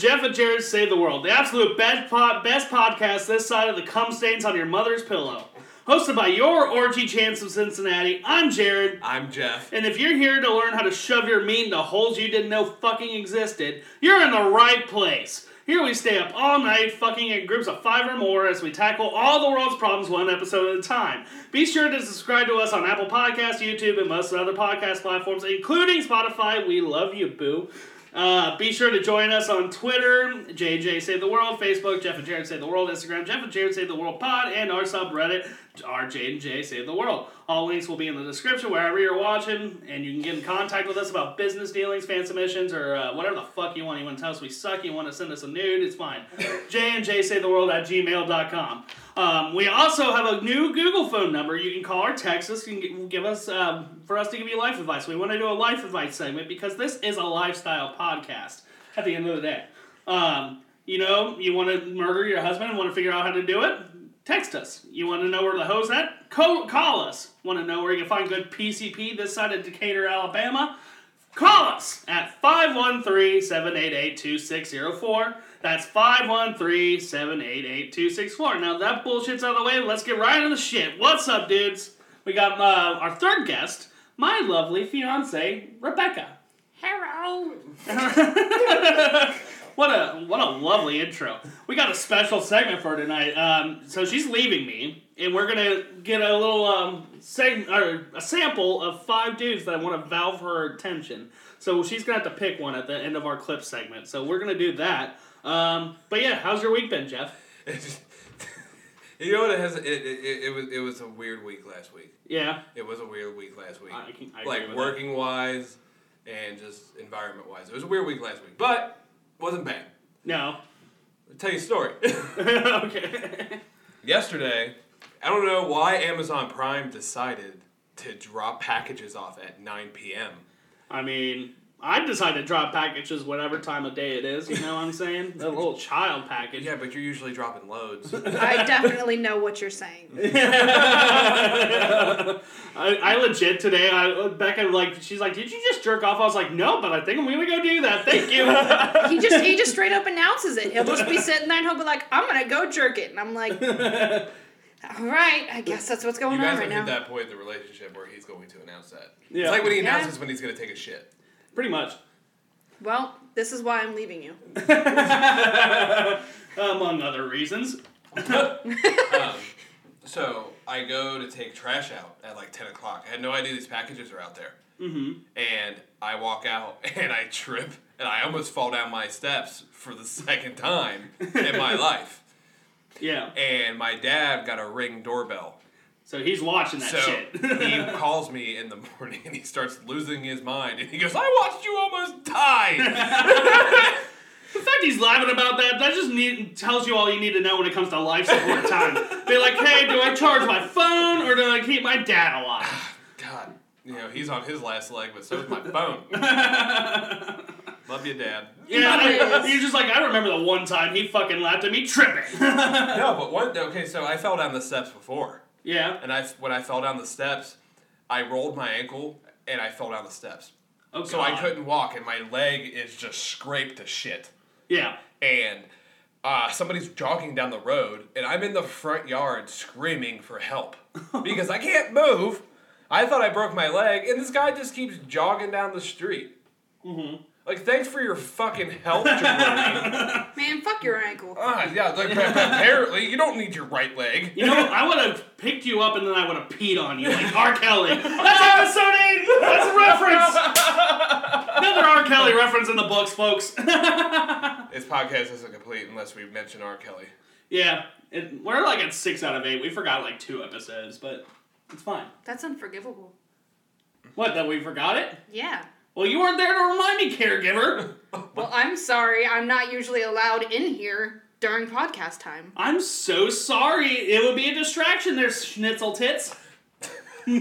Jeff and Jared Save the World, the absolute best, pod, best podcast this side of the cum stains on your mother's pillow. Hosted by your orgy chance of Cincinnati, I'm Jared. I'm Jeff. And if you're here to learn how to shove your meat into holes you didn't know fucking existed, you're in the right place. Here we stay up all night, fucking in groups of five or more as we tackle all the world's problems one episode at a time. Be sure to subscribe to us on Apple Podcasts, YouTube, and most other podcast platforms, including Spotify. We love you, boo. Uh, be sure to join us on Twitter, JJ Save the World, Facebook, Jeff and Jared Save the World, Instagram, Jeff and Jared Save the World Pod, and our subreddit, RJ and J Save the World. All links will be in the description wherever you're watching, and you can get in contact with us about business dealings, fan submissions, or uh, whatever the fuck you want. You want to tell us we suck, you want to send us a nude, it's fine. J and J Save the World at gmail.com. Um, we also have a new Google phone number. You can call or text us. You can give us um, for us to give you life advice. We want to do a life advice segment because this is a lifestyle podcast. At the end of the day, um, you know, you want to murder your husband and want to figure out how to do it. Text us. You want to know where the hose at? Co- call us. Want to know where you can find good PCP this side of Decatur, Alabama? Call us at 513-788-2604. That's 513-788-2604. Now that bullshit's out of the way, let's get right into the shit. What's up, dudes? We got uh, our third guest, my lovely fiance, Rebecca. Hello. what a what a lovely intro. We got a special segment for tonight. Um, so she's leaving me, and we're gonna get a little um, seg- or a sample of five dudes that I want to valve her attention. So she's gonna have to pick one at the end of our clip segment. So we're gonna do that. Um, but yeah, how's your week been, Jeff? you know what it has? It, it, it, it was it was a weird week last week. Yeah. It was a weird week last week. I can- I agree like working wise, and just environment wise. It was a weird week last week, but wasn't bad. No. I'll tell you a story. okay. Yesterday, I don't know why Amazon Prime decided to drop packages off at 9 p.m. I mean, I decide to drop packages whatever time of day it is. You know what I'm saying? A little child package. Yeah, but you're usually dropping loads. I definitely know what you're saying. I, I legit today. I Becca like she's like, did you just jerk off? I was like, no, but I think I'm gonna go do that. Thank you. He just he just straight up announces it. He'll just be sitting there and he'll be like, "I'm gonna go jerk it," and I'm like, "All right, I guess that's what's You going guys on right have hit now." that point in the relationship where he's going to announce that. Yeah. It's like when he Yeah. announces when he's going to take a shit. Pretty much, Well, this is why I'm leaving you. among other reasons. um, so I go to take trash out at like 10 o'clock. I had no idea these packages are out there. Mm-hmm. And I walk out and I trip and I almost fall down my steps for the second time in my life. Yeah. And my dad got a ring doorbell. So he's watching that so shit. he calls me in the morning and he starts losing his mind and he goes, I watched you almost die. The fact he's laughing about that, that just need, tells you all you need to know when it comes to life support time. Be like, hey, do I charge my phone or do I keep my dad alive? God, you know, he's on his last leg, but so is my phone. Love you, Dad. Yeah, I, Yes. you're just like, I remember the one time he fucking laughed at me tripping. No, but one, okay, so I fell down the steps before. Yeah. And I, when I fell down the steps, I rolled my ankle and I fell down the steps. Oh, So I couldn't walk, and my leg is just scraped to shit. Yeah. And uh, somebody's jogging down the road, and I'm in the front yard screaming for help because I can't move. I thought I broke my leg, and this guy just keeps jogging down the street. Mm-hmm. Like, thanks for your fucking help, Jabroni. Man, fuck your ankle. ah, yeah, like, apparently you don't need your right leg. You know, I would have picked you up and then I would have peed on you like R. Kelly. That's episode eight. That's a reference. Another R. Kelly reference in the books, folks. This podcast isn't complete unless we mention R. Kelly. yeah, it, we're like at six out of eight. We forgot like two episodes, but it's fine. That's unforgivable. What? That we forgot it? Yeah. Well, you weren't there to remind me, caregiver. Well, I'm sorry. I'm not usually allowed in here during podcast time. I'm so sorry. It would be a distraction. There's schnitzel tits. Well,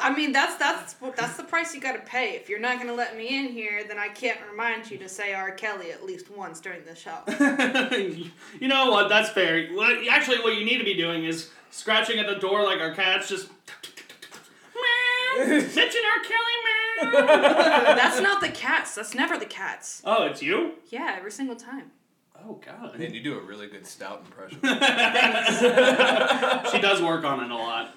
I mean that's that's that's the price you got to pay. If you're not gonna let me in here, then I can't remind you to say R. Kelly at least once during the show. you know what? That's fair. Actually, what you need to be doing is scratching at the door like our cats, just. Meow. Mention R. Kelly, That's not the cats. That's never the cats. Oh, it's you? Yeah, every single time. Oh god. Man, you do a really good stout impression. She does work on it a lot.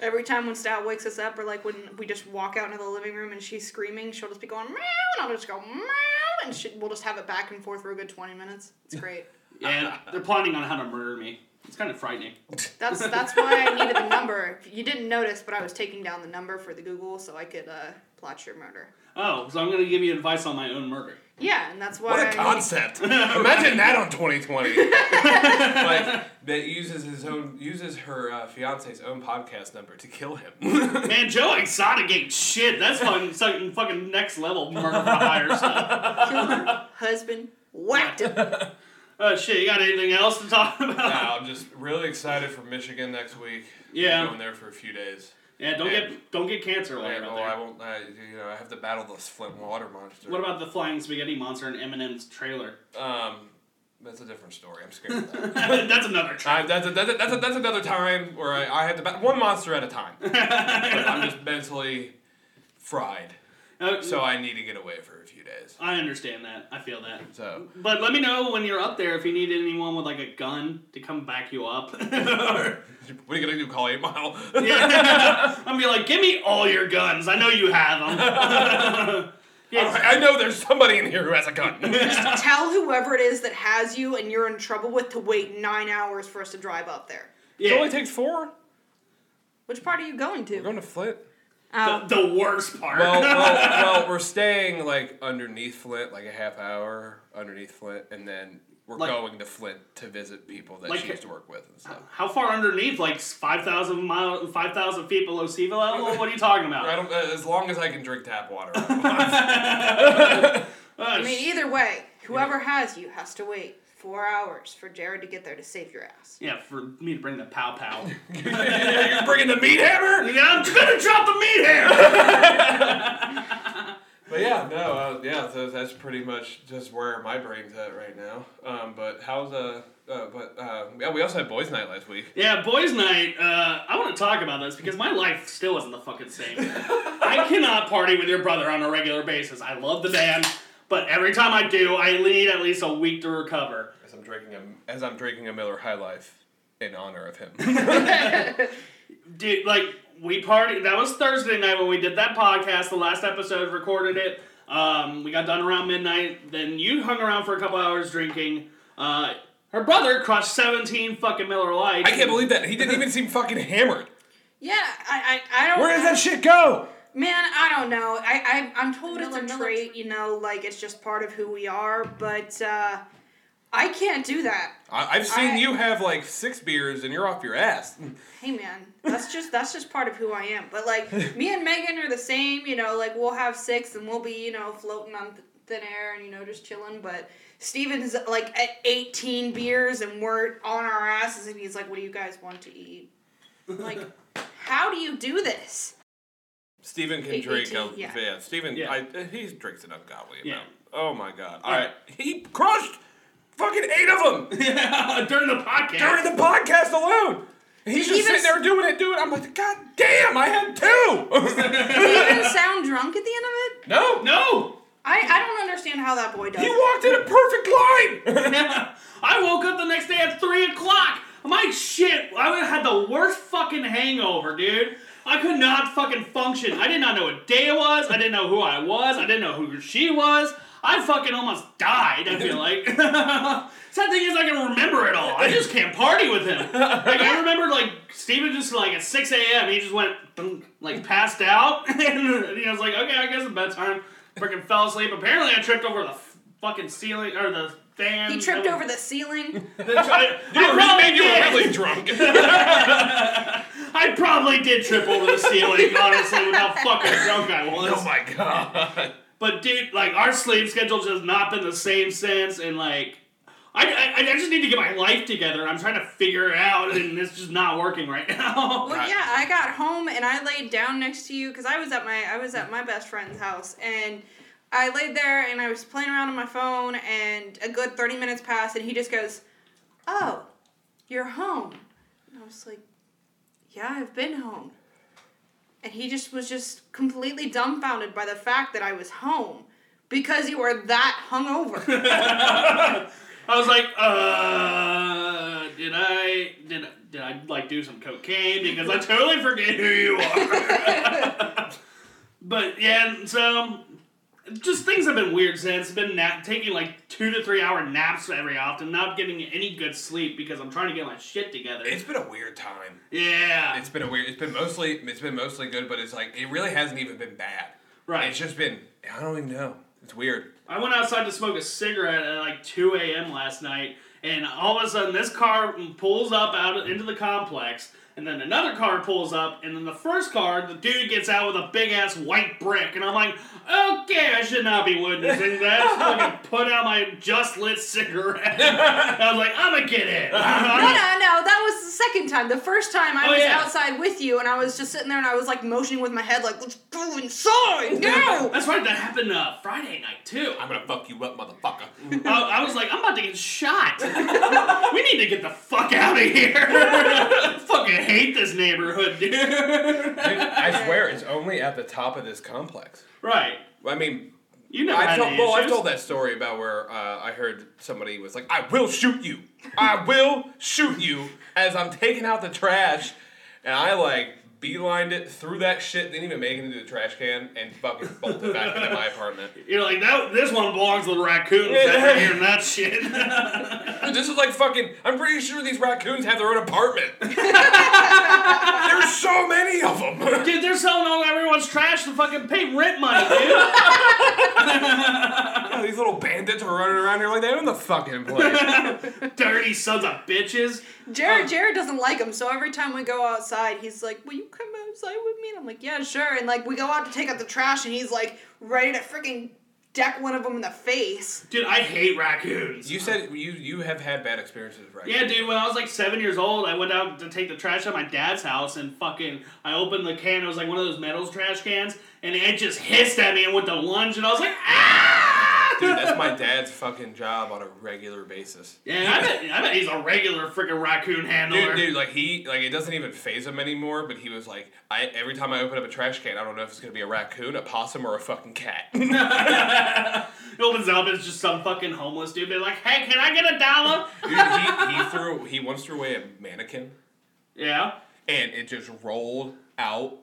Every time when Stout wakes us up, or like when we just walk out into the living room and she's screaming, she'll just be going meow, and I'll just go meow, and she, we'll just have it back and forth for a good twenty minutes. It's great. Yeah, they're planning on how to murder me. It's kind of frightening. That's that's why I needed the number. You didn't notice, but I was taking down the number for the Google so I could uh, plot your murder. Oh, so I'm gonna give you advice on my own murder. Yeah, and that's why. What I a needed- concept! Imagine that on 2020. like that uses his own uses her uh, fiance's own podcast number to kill him. Man, Joe Exotic ain't shit. That's fucking, fucking, fucking next level murder for hire stuff. Killed her husband, whacked him. Oh shit, you got anything else to talk about? Nah, I'm just really excited for Michigan next week. Yeah. I'm going there for a few days. Yeah, don't get don't get cancer while you're out there. I won't. I, you know, I have to battle this Flint water monster. What about the flying spaghetti monster in Eminem's trailer? Um, that's a different story. I'm scared of that. That's another I, that's, a, that's, a, that's, a, that's another time where I, I have to battle one monster at a time. but I'm just mentally fried, Uh, so I need to get away for a few days. I understand that. I feel that. So But let me know when you're up there if you need anyone with like a gun to come back you up. what are you gonna do? Call Eight Mile? yeah. I'm gonna be like, give me all your guns. I know you have them. yes. I know there's somebody in here who has a gun. Just tell whoever it is that has you and you're in trouble with to wait nine hours for us to drive up there. It only takes four. Which part are you going to? We're going to Flint. Oh, The, the worst part. Well, well, well, we're staying like underneath Flint, like a half hour underneath Flint, and then we're Like- going to Flint to visit people that Like- she used to work with and stuff. How far underneath? Like five thousand mile, five thousand feet below sea level? What are you talking I about? don't, uh, as long as I can drink tap water. I Oh, mean, either way, whoever has you has to wait four hours for Jared to get there to save your ass. yeah, for me to bring the pow pow. You're bringing the meat hammer? yeah, I'm gonna drop the meat hammer. But yeah, no, uh, yeah, so that's pretty much just where my brain's at right now. Um, but how's uh, uh but uh, yeah, we also had boys' night last week. Yeah, boys' night. Uh, I want to talk about this because my life still isn't the fucking same. I cannot party with your brother on a regular basis. I love the band, but every time I do, I need at least a week to recover. As I'm drinking a as I'm drinking a Miller High Life in honor of him. Dude, like we party. That was Thursday night when we did that podcast. The last episode recorded it. Um, we got done around midnight. Then you hung around for a couple hours drinking. Uh, her brother crushed seventeen fucking Miller Lights. I can't believe that he didn't even seem fucking hammered. Yeah, I, I, I don't. Where does that shit go? Man, I don't know. I, I I'm told it's Miller, a Miller. trait, you know, like it's just part of who we are. But uh, I can't do that. I, I've seen I- you have like six beers and you're off your ass. Hey, man, that's just that's just part of who I am. But like me and Megan are the same. You know, like we'll have six and we'll be you know floating on thin air and you know just chilling. But Steven's like at 18 beers and we're on our asses and he's like, "What do you guys want to eat?" Like, how do you do this? Steven can Eight- drink. 18, a, yeah. yeah. Steven, Yeah. I, he drinks an ungodly Yeah. amount. Oh my god. All Yeah. right. He crushed fucking eight of them during the podcast. during the podcast alone. He's Did he just even sitting there doing it, doing it. I'm like, God damn, I had two. Do you even sound drunk at the end of it? no, no. I, I don't understand how that boy does. he it. walked in a perfect line. I woke up the next day at three o'clock. My shit, I would've had the worst fucking hangover, dude. I could not fucking function. I did not know what day it was. I didn't know who I was. I didn't know who she was. I fucking almost died. I feel like. Sad thing is, I can remember it all. I just can't party with him. Like I remember, like Steven just like at six a.m. He just went like passed out, and he was like, "Okay, I guess it's bedtime." Freaking fell asleep. Apparently, I tripped over the fucking ceiling or the fan. He tripped over the ceiling. I, You were, probably maybe you were did. really drunk. I probably did trip over the ceiling, honestly, with how fucking drunk I was. oh my god. But dude, like our sleep schedule just not been the same since, and like. I, I, I just need to get my life together. I'm trying to figure it out, and it's just not working right now. Well, yeah, I got home and I laid down next to you because I was at my I was at my best friend's house and I laid there and I was playing around on my phone and a good thirty minutes passed and he just goes, "Oh, you're home." And I was like, "Yeah, I've been home." and he just was just completely dumbfounded by the fact that I was home because you were that hungover. I was like, uh, did I did did I like do some cocaine because I totally forget who you are. but yeah, so just things have been weird since. It's been nap taking like two to three hour naps every often, not getting any good sleep because I'm trying to get my shit together. It's been a weird time. yeah, It's been a weird. It's been mostly. It's been mostly good, but it's like it really hasn't even been bad. right. It's just been. I don't even know. It's weird. I went outside to smoke a cigarette at like 2 a.m. last night, and all of a sudden this car pulls up out into the complex, and then another car pulls up, and then the first car, the dude gets out with a big ass white brick, and I'm like, okay, I should not be witnessing that. So I can put out my just lit cigarette. I was like, I'm gonna get it. no, no, no. That was the second time. The first time I Oh, was yeah. outside with you, and I was just sitting there, and I was like motioning with my head, like, "Let's go inside now." That's right. That happened uh, Friday night too. I'm gonna fuck you up, motherfucker. I, I was like, I'm about to get shot. we need to get the fuck out of here. I fucking hate this neighborhood, dude. Dude, I swear, it's only at the top of this complex. right. I mean, You know, I've told, well, I've told that story about where uh, I heard somebody was like, "I will shoot you. I will shoot you." As I'm taking out the trash, and I like beelined it through that shit, didn't even make it into the trash can, and fucking bolted back into my apartment. You're like that. This one belongs to the raccoons. After hearing that shit. Dude, This is like fucking. I'm pretty sure these raccoons have their own apartment. There's so many of them. Dude, they're selling all everyone's trash to fucking pay rent money, dude. Yeah, these little bandits are running around here like they own the fucking place. Dirty sons of bitches. Jared, oh. Jared doesn't like him, so every time we go outside, he's like, "Will you come outside with me?" And I'm like, "Yeah, sure." And like, we go out to take out the trash, and he's like, ready to freaking deck one of them in the face. Dude, I hate raccoons. You said you you have had bad experiences, right? Yeah, dude, when I was like seven years old, I went out to take the trash out of my dad's house and fucking, I opened the can, it was like one of those metal trash cans, and it just hissed at me and went to lunge, and I was like, ah! Dude, that's my dad's fucking job on a regular basis. Yeah, I bet, I bet he's a regular freaking raccoon handler. Dude, dude, like he, like it doesn't even phase him anymore. But he was like, I every time I open up a trash can, I don't know if it's gonna be a raccoon, a possum, or a fucking cat. He opens it up, it's just some fucking homeless dude. They're like, hey, can I get a dollar? Dude, he, he threw, he once threw away a mannequin, yeah. and it just rolled out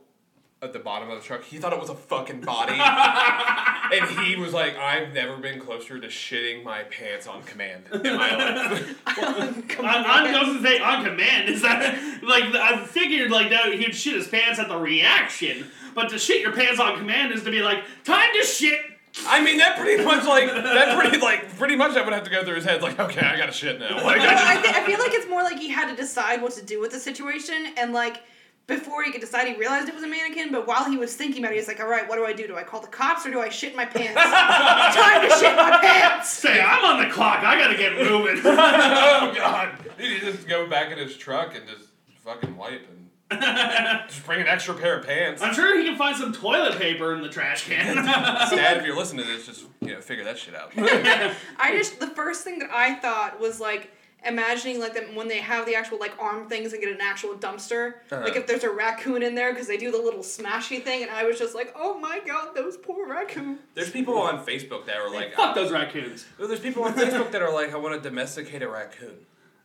at the bottom of the truck. He thought it was a fucking body, and he was like, I've never been closer to shitting my pants on command in my life. On, on, I was gonna say on command. Is that like I figured like that he'd shit his pants at the reaction, but to shit your pants on command is to be like time to shit. I mean, that pretty much like that pretty like pretty much that would have to go through his head. Like, okay, I gotta shit now. Like, I just, I, th- I feel like it's more like he had to decide what to do with the situation, and like before he could decide, he realized it was a mannequin. But while he was thinking about it, he's like, "All right, what do I do? Do I call the cops or do I shit my pants? Time to shit my pants." Say I'm on the clock. I gotta get moving. oh god, he just go back in his truck and just fucking wipe and just bring an extra pair of pants. I'm sure he can find some toilet paper in the trash can. Dad, if you're listening to this, just you know figure that shit out. I just the first thing that I thought was like imagining like them when they have the actual like arm things and get an actual dumpster. Uh-huh. Like if there's a raccoon in there because they do the little smashy thing, and I was just like, oh my god, those poor raccoons. There's people on Facebook that are like, Fuck those raccoons. There's people on Facebook that are like, I want to domesticate a raccoon.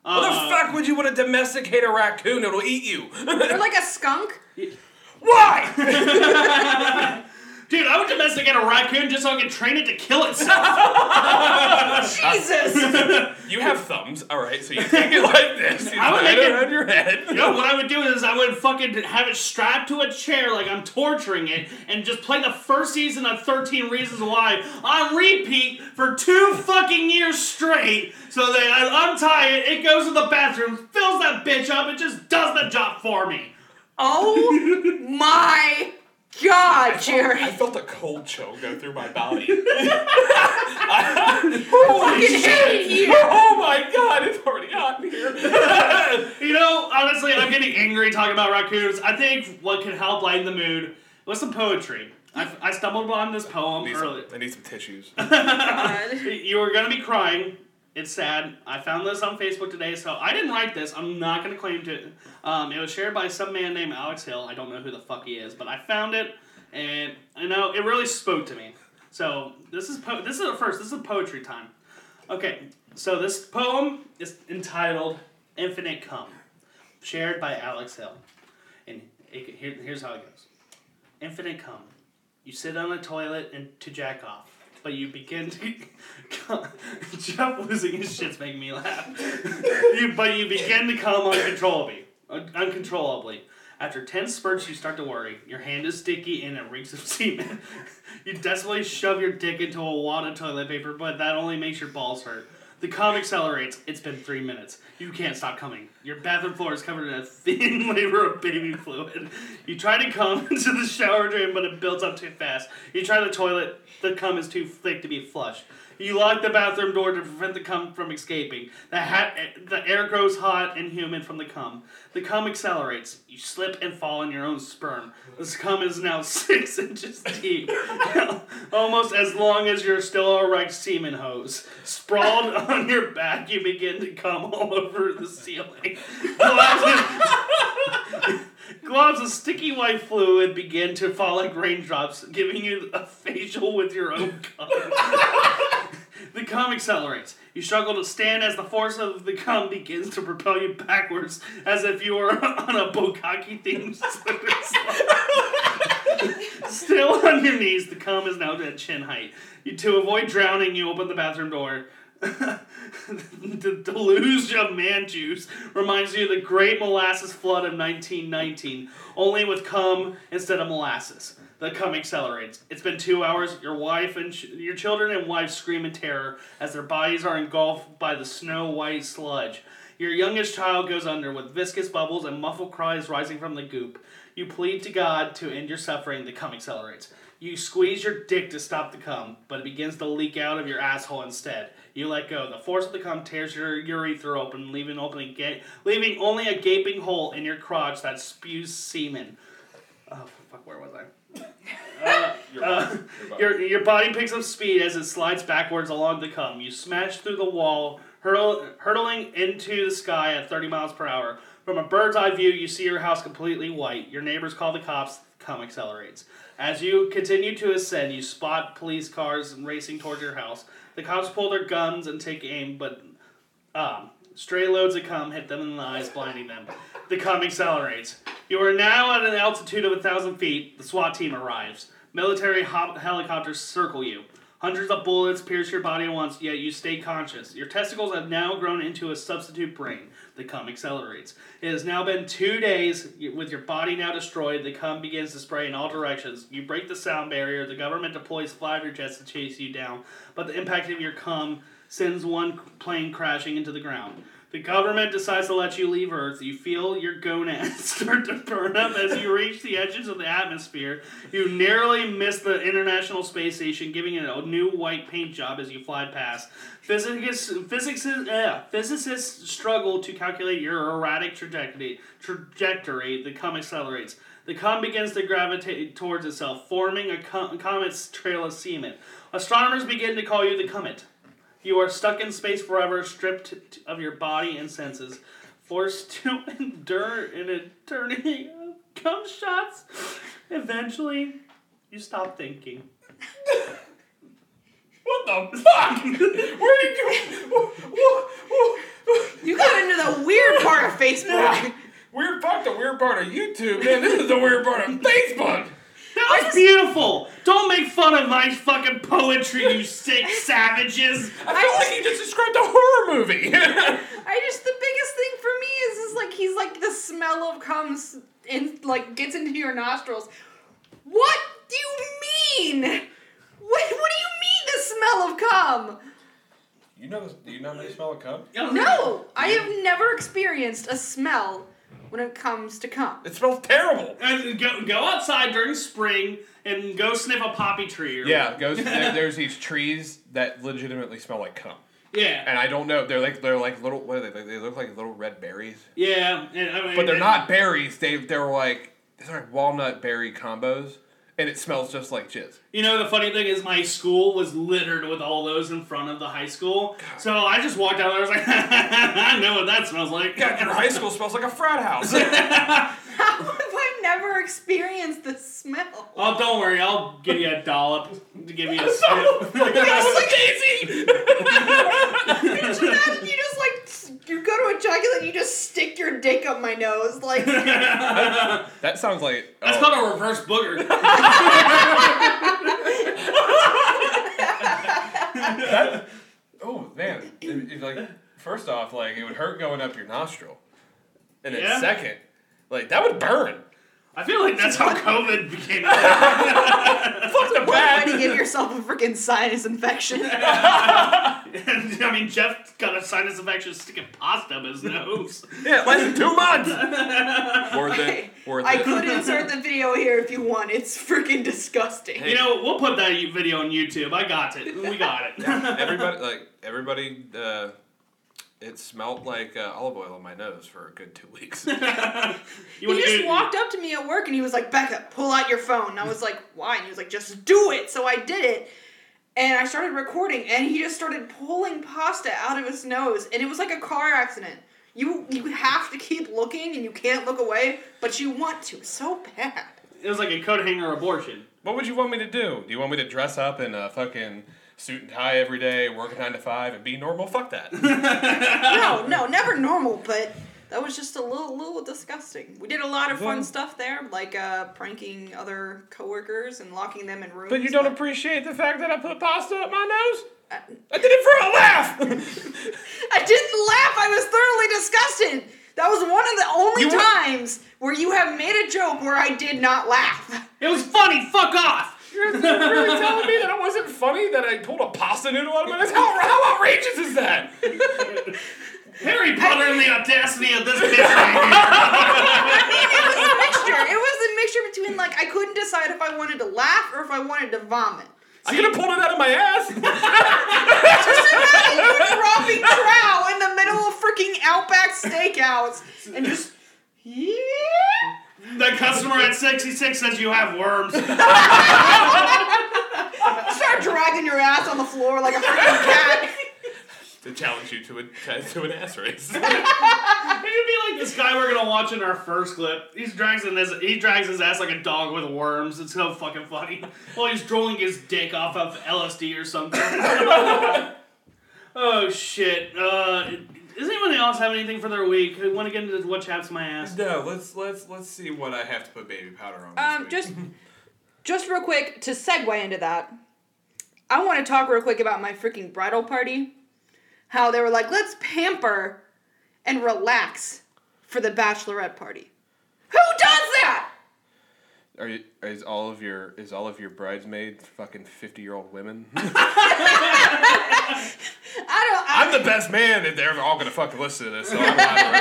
Uh, What the fuck would you want to domesticate a raccoon? It'll eat you. Or like a skunk. Why? Dude, I would domesticate a raccoon just so I can train it to kill itself. Jesus. You have thumbs, all right. So you take it like this. You I would tie it make it- around your head. You know, what I would do is I would fucking have it strapped to a chair like I'm torturing it and just play the first season of 13 Reasons Why on repeat for two fucking years straight so that I untie it, it goes to the bathroom, fills that bitch up, and just does the job for me. oh my god, Jerry. I felt a cold chill go through my body. fucking hate you. Oh my god, it's already hot in here. You know, honestly, I'm getting angry talking about raccoons. I think what can help lighten the mood was some poetry. I, I stumbled upon this poem I need earlier. some, I need some tissues. You were gonna be crying. It's sad. I found this on Facebook today, so I didn't write this. I'm not to claim to. Um, it was shared by some man named Alex Hill. I don't know who the fuck he is, but I found it, and I know it really spoke to me. So this is po- this is first. This is poetry time. Okay, so this poem is entitled "Infinite Come," shared by Alex Hill, and it, here, here's how it goes. Infinite come. You sit on a toilet and to jack off, but you begin to. Jeff losing his shit's making me laugh. you, but you begin to come uncontrollably. un- Uncontrollably. After 10 spurts, you start to worry. Your hand is sticky and it reeks of semen. you desperately shove your dick into a wad of toilet paper, but that only makes your balls hurt. The cum accelerates. It's been three minutes. You can't stop coming. Your bathroom floor is covered in a thin layer of baby fluid. You try to come into the shower drain, but it builds up too fast. You try the toilet. The cum is too thick to be flushed. You lock the bathroom door to prevent the cum from escaping. The, hat, the air grows hot and humid from the cum. The cum accelerates. You slip and fall in your own sperm. This cum is now six inches deep, almost as long as your still erect semen hose. Sprawled on your back, you begin to cum all over the ceiling. Globs, of sticky white fluid begin to fall like raindrops, giving you a facial with your own cum. The cum accelerates. You struggle to stand as the force of the cum begins to propel you backwards, as if you were on a bukkake themed. Still on your knees, the cum is now at chin height. To avoid drowning, you open the bathroom door. The deluge of man juice reminds you of the great molasses flood of 1919, only with cum instead of molasses. The cum accelerates. It's been two hours. Your wife and ch- your children and wife scream in terror as their bodies are engulfed by the snow white sludge. Your youngest child goes under with viscous bubbles and muffled cries rising from the goop. You plead to God to end your suffering. The cum accelerates. You squeeze your dick to stop the cum, but it begins to leak out of your asshole instead. You let go. The force of the cum tears your urethra open, leaving opening ga- leaving only a gaping hole in your crotch that spews semen. Oh fuck! Where was I? Uh, uh, your, your body picks up speed as it slides backwards along the cum. You smash through the wall, hurtle, hurtling into the sky at 30 miles per hour. From a bird's eye view, you see your house completely white. Your neighbors call the cops. Cum accelerates. As you continue to ascend, you spot police cars racing towards your house. The cops pull their guns and take aim, but um, stray loads of cum hit them in the eyes, blinding them. The cum accelerates. You are now at an altitude of a thousand feet. The SWAT team arrives. Military hop- helicopters circle you. Hundreds of bullets pierce your body at once, yet you stay conscious. Your testicles have now grown into a substitute brain. The cum accelerates. It has now been two days with your body now destroyed. The cum begins to spray in all directions. You break the sound barrier. The government deploys fighter jets to chase you down, but the impact of your cum sends one plane crashing into the ground. The government decides to let you leave Earth. You feel your gonads start to burn up as you reach the edges of the atmosphere. You narrowly miss the International Space Station, giving it a new white paint job as you fly past. Physicists, physicists, uh, physicists struggle to calculate your erratic trajectory. Trajectory. The comet accelerates. The comet begins to gravitate towards itself, forming a com- comet's trail of semen. Astronomers begin to call you the comet. You are stuck in space forever, stripped of your body and senses, forced to endure an eternity of cum shots. Eventually, you stop thinking. What the fuck? Where are you? Going? You got into the weird part of Facebook. Weird part, the weird part of YouTube, man. This is the weird part of Facebook. That was beautiful! Don't make fun of my fucking poetry, you sick savages! I feel like you just described a horror movie. I just the biggest thing for me is is like he's like the smell of comes in like gets into your nostrils. What do you mean? What what do you mean the smell of cum? you know, this, do you know how you smell of cum? No, I have never experienced a smell when it comes to cum. It smells terrible. And go, go outside during spring and go sniff a poppy tree. Or Yeah, goes. there, there's these trees that legitimately smell like cum, Yeah. and I don't know. They're like they're like little. What are they? They look like little red berries, Yeah. And, I mean, but they're not berries. They they're like they're like walnut berry combos, and it smells just like jizz. You know, the funny thing is, my school was littered with all those in front of the high school. So I just walked out there. I was like, I know what that smells like. God, your high school smells like a frat house. How have I never experienced the smell? Oh, don't worry. I'll give you a dollop to give you a sip. Daisy. Just imagine you just like s- you go to a ejaculate and you just stick your dick up my nose like That sounds like. That's oh, called a reverse booger. that, oh man, It- it, like first off, like it would hurt going up your nostril, and then Yeah. second, like that would burn. I feel like that's how COVID became. Fuck the way to bad. give yourself a freaking sinus infection. I mean, Jeff got a sinus infection sticking pasta up his nose. Yeah, less than two months. Worth Okay. it. Worth I it. could insert the video here if you want. It's freaking disgusting. You know, we'll put that video on YouTube. I got it. We got it. Yeah, Everybody, like everybody, uh, it smelled like uh, olive oil on my nose for a good two weeks. You he just do- walked up to me at work and he was like, Becca, pull out your phone. And I was like, why? And he was like, just do it. So I did it. And I started recording and he just started pulling pasta out of his nose. And it was like a car accident. You you have to keep looking and you can't look away, but you want to so bad. It was like a coat hanger abortion. what would you want me to do? Do you want me to dress up in a fucking suit and tie every day, work a nine to five, and be normal? Fuck that. No, no, never normal, but that was just a little little disgusting. We did a lot of fun Yeah. stuff there, like uh, pranking other coworkers and locking them in rooms. But you don't appreciate the fact that I put pasta up my nose? I did it for a laugh! I didn't laugh. I was thoroughly disgusted. That was one of the only You were- times where you have made a joke where I did not laugh. It was funny. Fuck off. You're really telling me that it wasn't funny that I pulled a pasta noodle out of my nose? How, how outrageous is that? Harry Potter and the audacity of this bitch I mean, it was a mixture. It was a mixture between like I couldn't decide if I wanted to laugh or if I wanted to vomit. I could have pulled it out of my ass. Just imagine you dropping trow in the middle of freaking Outback Steakhouse and just yeah. Here. The customer at 66 says you have worms. Start dragging your ass on the floor like a freaking cat. to challenge you to a to an ass race. It'd be like this guy we're gonna watch in our first clip. He drags in his he drags his ass like a dog with worms. It's so fucking funny. While he's drooling his dick off of LSD or something. oh shit. Uh, does anyone else have anything for their week? Want to get into what chaps my ass? no, let's let's let's see what I have to put baby powder on. Um, just, just real quick to segue into that, I want to talk real quick about my freaking bridal party. How they were like, let's pamper and relax for the bachelorette party. Who does that? Are you, is all of your is all of your bridesmaids fucking fifty year old women? I don't. I, I'm the best man, and they're all gonna fucking listen to this. So I'm allowed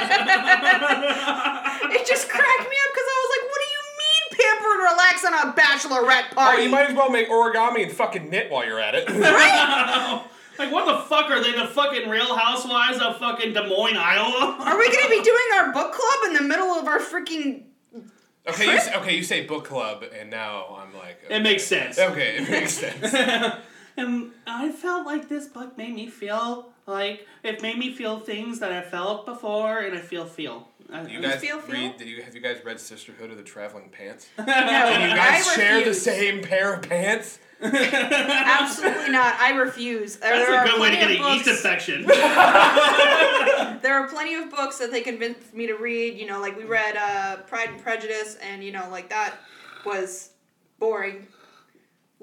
it just cracked me up because I was like, what do you mean pamper and relax on a bachelorette oh, party? you might as well make origami and fucking knit while you're at it. Like what the fuck are they? The fucking Real Housewives of fucking Des Moines, Iowa? Are we gonna be doing our book club in the middle of our freaking? Okay, you say, okay, you say book club, and now I'm like, It makes sense. okay, it makes sense. And I felt like this book made me feel like it made me feel things that I felt before, and I feel feel. I- You guys feel, feel? read? Did you have you guys read Sisterhood of the Traveling Pants? No, You guys I share the same pair of pants? Absolutely not. I refuse. There, That's there a are good way to plenty get of a yeast books- infection. There are plenty of books that they convinced me to read. You know, like we read uh, Pride and Prejudice, and you know, like that was boring.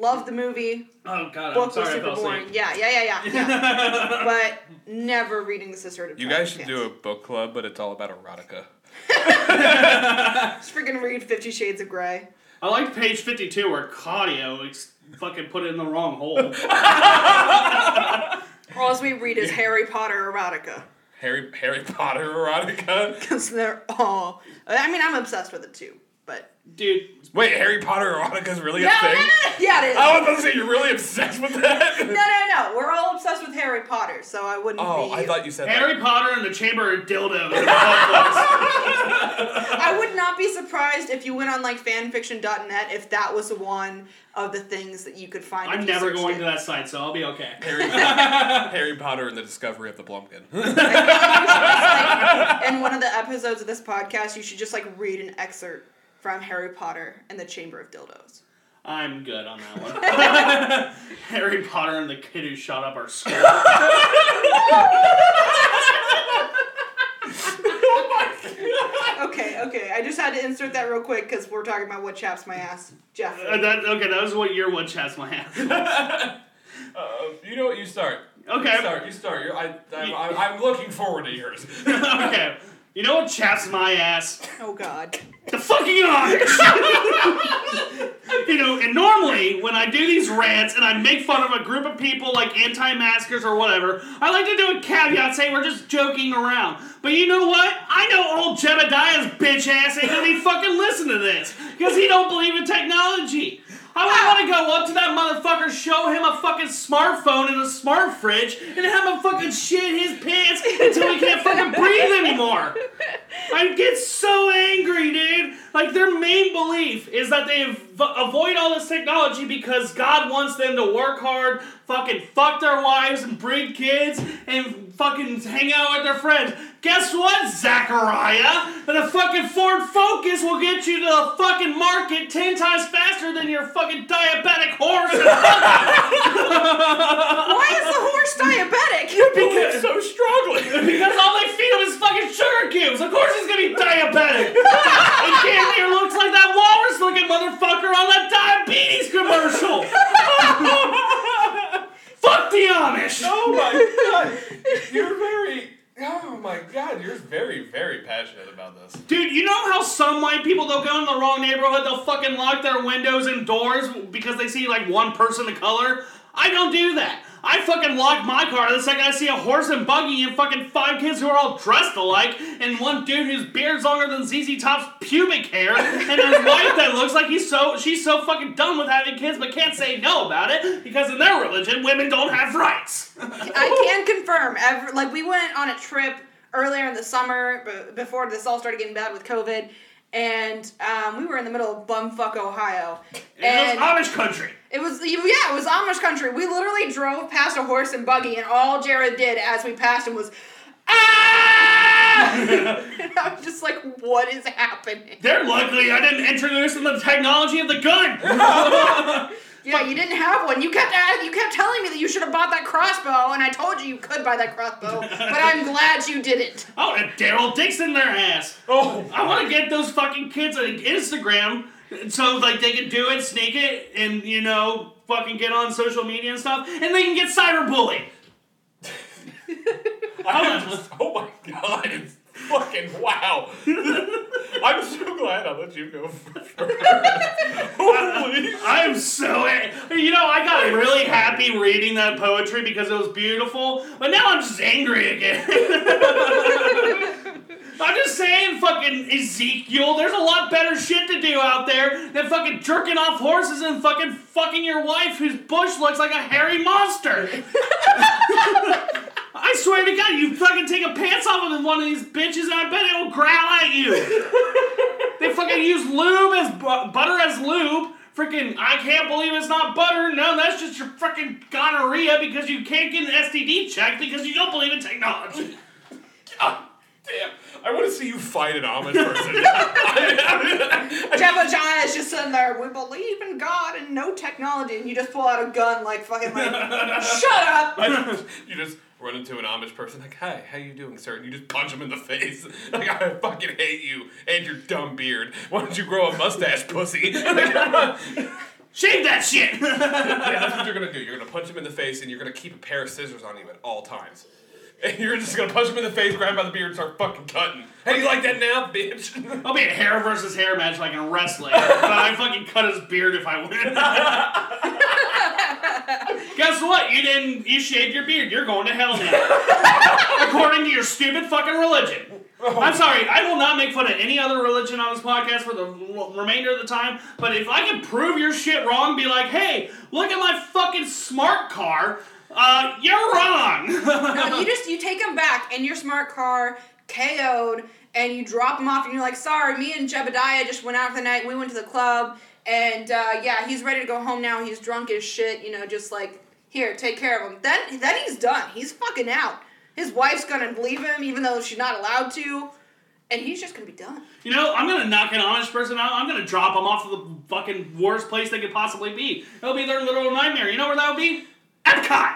Loved the movie. oh god, I'm Book was sorry I super fell boring. asleep. Yeah, yeah, yeah, yeah. yeah. but never reading the Sisterhood of You guys should do a book club, but it's all about erotica. Just freaking read Fifty Shades of Grey. I like page fifty-two where Claudio ex- fucking put it in the wrong hole. All we read is Harry Potter erotica. Harry Harry Potter erotica. Because they're all. I mean, I'm obsessed with it too. But. Dude, Wait, Harry Potter erotica is really Yeah, a thing? no, no. Yeah, it is. I was about to say you're really obsessed with that. No, no, no. We're all obsessed with Harry Potter, so I wouldn't Oh, be. I thought you said Harry Potter and the Chamber of Dildos. I would not not be surprised if you went on like fanfiction.net if that was one of the things that you could find. I'm you never going it. to that site, so I'll be okay. Harry, Harry Potter and the Discovery of the Blumpkin. in one of the episodes of this podcast, you should just like read an excerpt from Harry Potter and the Chamber of Dildos. I'm good on that one. Harry Potter and the kid who shot up our school. Okay, okay. I just had to insert that real quick because we're talking about what chaps my ass. Jeff. Uh, that, okay, that was what your what chaps my ass. Uh, you know what? You start. Okay. You start. You start. You're, I, I'm, I'm, I'm looking forward to yours. okay. You know what chaps my ass? Oh God. The fucking Amish! you know, and normally when I do these rants and I make fun of a group of people like anti-maskers or whatever, I like to do a caveat saying we're just joking around. But you know what? I know old Jebediah's bitch ass ain't gonna be fucking listen to this because he don't believe in technology. I would want to go up to that motherfucker, show him a fucking smartphone and a smart fridge, and have him fucking shit his pants until he can't fucking breathe anymore. I get so angry, dude. Like their main belief is that they av- avoid all this technology because God wants them to work hard, fucking fuck their wives and breed kids, and fucking hang out with their friends. Guess what, Zachariah? The fucking Ford Focus will get you to the fucking market ten times faster than your fucking diabetic horse. Why is the horse diabetic? Because so strongly. Because all they feed him is fucking sugar cubes. Of course he's gonna be diabetic. he damn near looks like that walrus looking motherfucker on that diabetes commercial. Fuck the Amish. Oh my god. You're very. Oh my god. You're very, very passionate about this. Dude, you know how some white people they'll go in the wrong neighborhood, they'll fucking lock their windows and doors because they see like one person of color? I don't do that. I fucking lock my car the second I see a horse and buggy and fucking five kids who are all dressed alike and one dude whose beard's longer than ZZ Top's pubic hair and his wife that looks like he's so she's so fucking done with having kids but can't say no about it because in their religion women don't have rights. I can confirm. Every, like we went on a trip earlier in the summer, before this all started getting bad with COVID, and um, we were in the middle of bumfuck Ohio, And it was Amish country. it was yeah, it was Amish country. We literally drove past a horse and buggy, and all Jared did as we passed him was. Ah! and I was just like, "What is happening?" They're lucky I didn't introduce them to the technology of the gun. Yeah, you didn't have one. You kept a- you kept telling me that you should have bought that crossbow, and I told you you could buy that crossbow, but I'm glad you didn't. Oh, want a Daryl Dixon in their ass. Oh. I want to get those fucking kids on Instagram so like they can do it, sneak it, and you know fucking get on social media and stuff, and they can get cyberbullied. I just, oh my god. It's fucking wow. I'm so glad I let you go first. Holy I'm so you know I got really happy reading that poetry because it was beautiful, but now I'm just angry again. I'm just saying, fucking Ezekiel, there's a lot better shit to do out there than fucking jerking off horses and fucking fucking your wife whose bush looks like a hairy monster. I swear to God, you fucking take a pants off of one of these bitches and I bet it'll growl at you. they fucking use lube as bu- butter as lube. Freaking, I can't believe it's not butter. No, that's just your freaking gonorrhea because you can't get an STD check because you don't believe in technology. God damn. I want to see you fight an Amish person. Jebediah is just sitting there. We believe in God and no technology, and you just pull out a gun like fucking like, shut up. you just run into an Amish person like, "Hi, how you doing, sir?" And you just punch him in the face. Like, I fucking hate you and your dumb beard. Why don't you grow a mustache, pussy? Shave that shit! Yeah, that's what you're gonna do. You're gonna punch him in the face, and you're gonna keep a pair of scissors on you at all times. And you're just gonna punch him in the face, grab him by the beard, and start fucking cutting. How do you like that now, bitch? I'll be a hair versus hair match like in wrestling, but I fucking cut his beard if I win. Guess what? You didn't. You shaved your beard. You're going to hell now, according to your stupid fucking religion. Oh. I'm sorry. I will not make fun of any other religion on this podcast for the l- remainder of the time. But if I can prove your shit wrong, be like, hey, look at my fucking smart car. Uh, you're wrong. No, you just you take him back, and your smart car KO'd, and you drop him off, and you're like, sorry, me and Jebediah just went out for the night. We went to the club, and uh, yeah, he's ready to go home now. He's drunk as shit. You know, just like here, take care of him. Then then he's done. He's fucking out. His wife's gonna leave him, even though she's not allowed to, and he's just gonna be done. You know, I'm gonna knock an honest person out. I'm gonna drop him off to the fucking worst place they could possibly be. It'll be their little nightmare. You know where that would be? Epcot.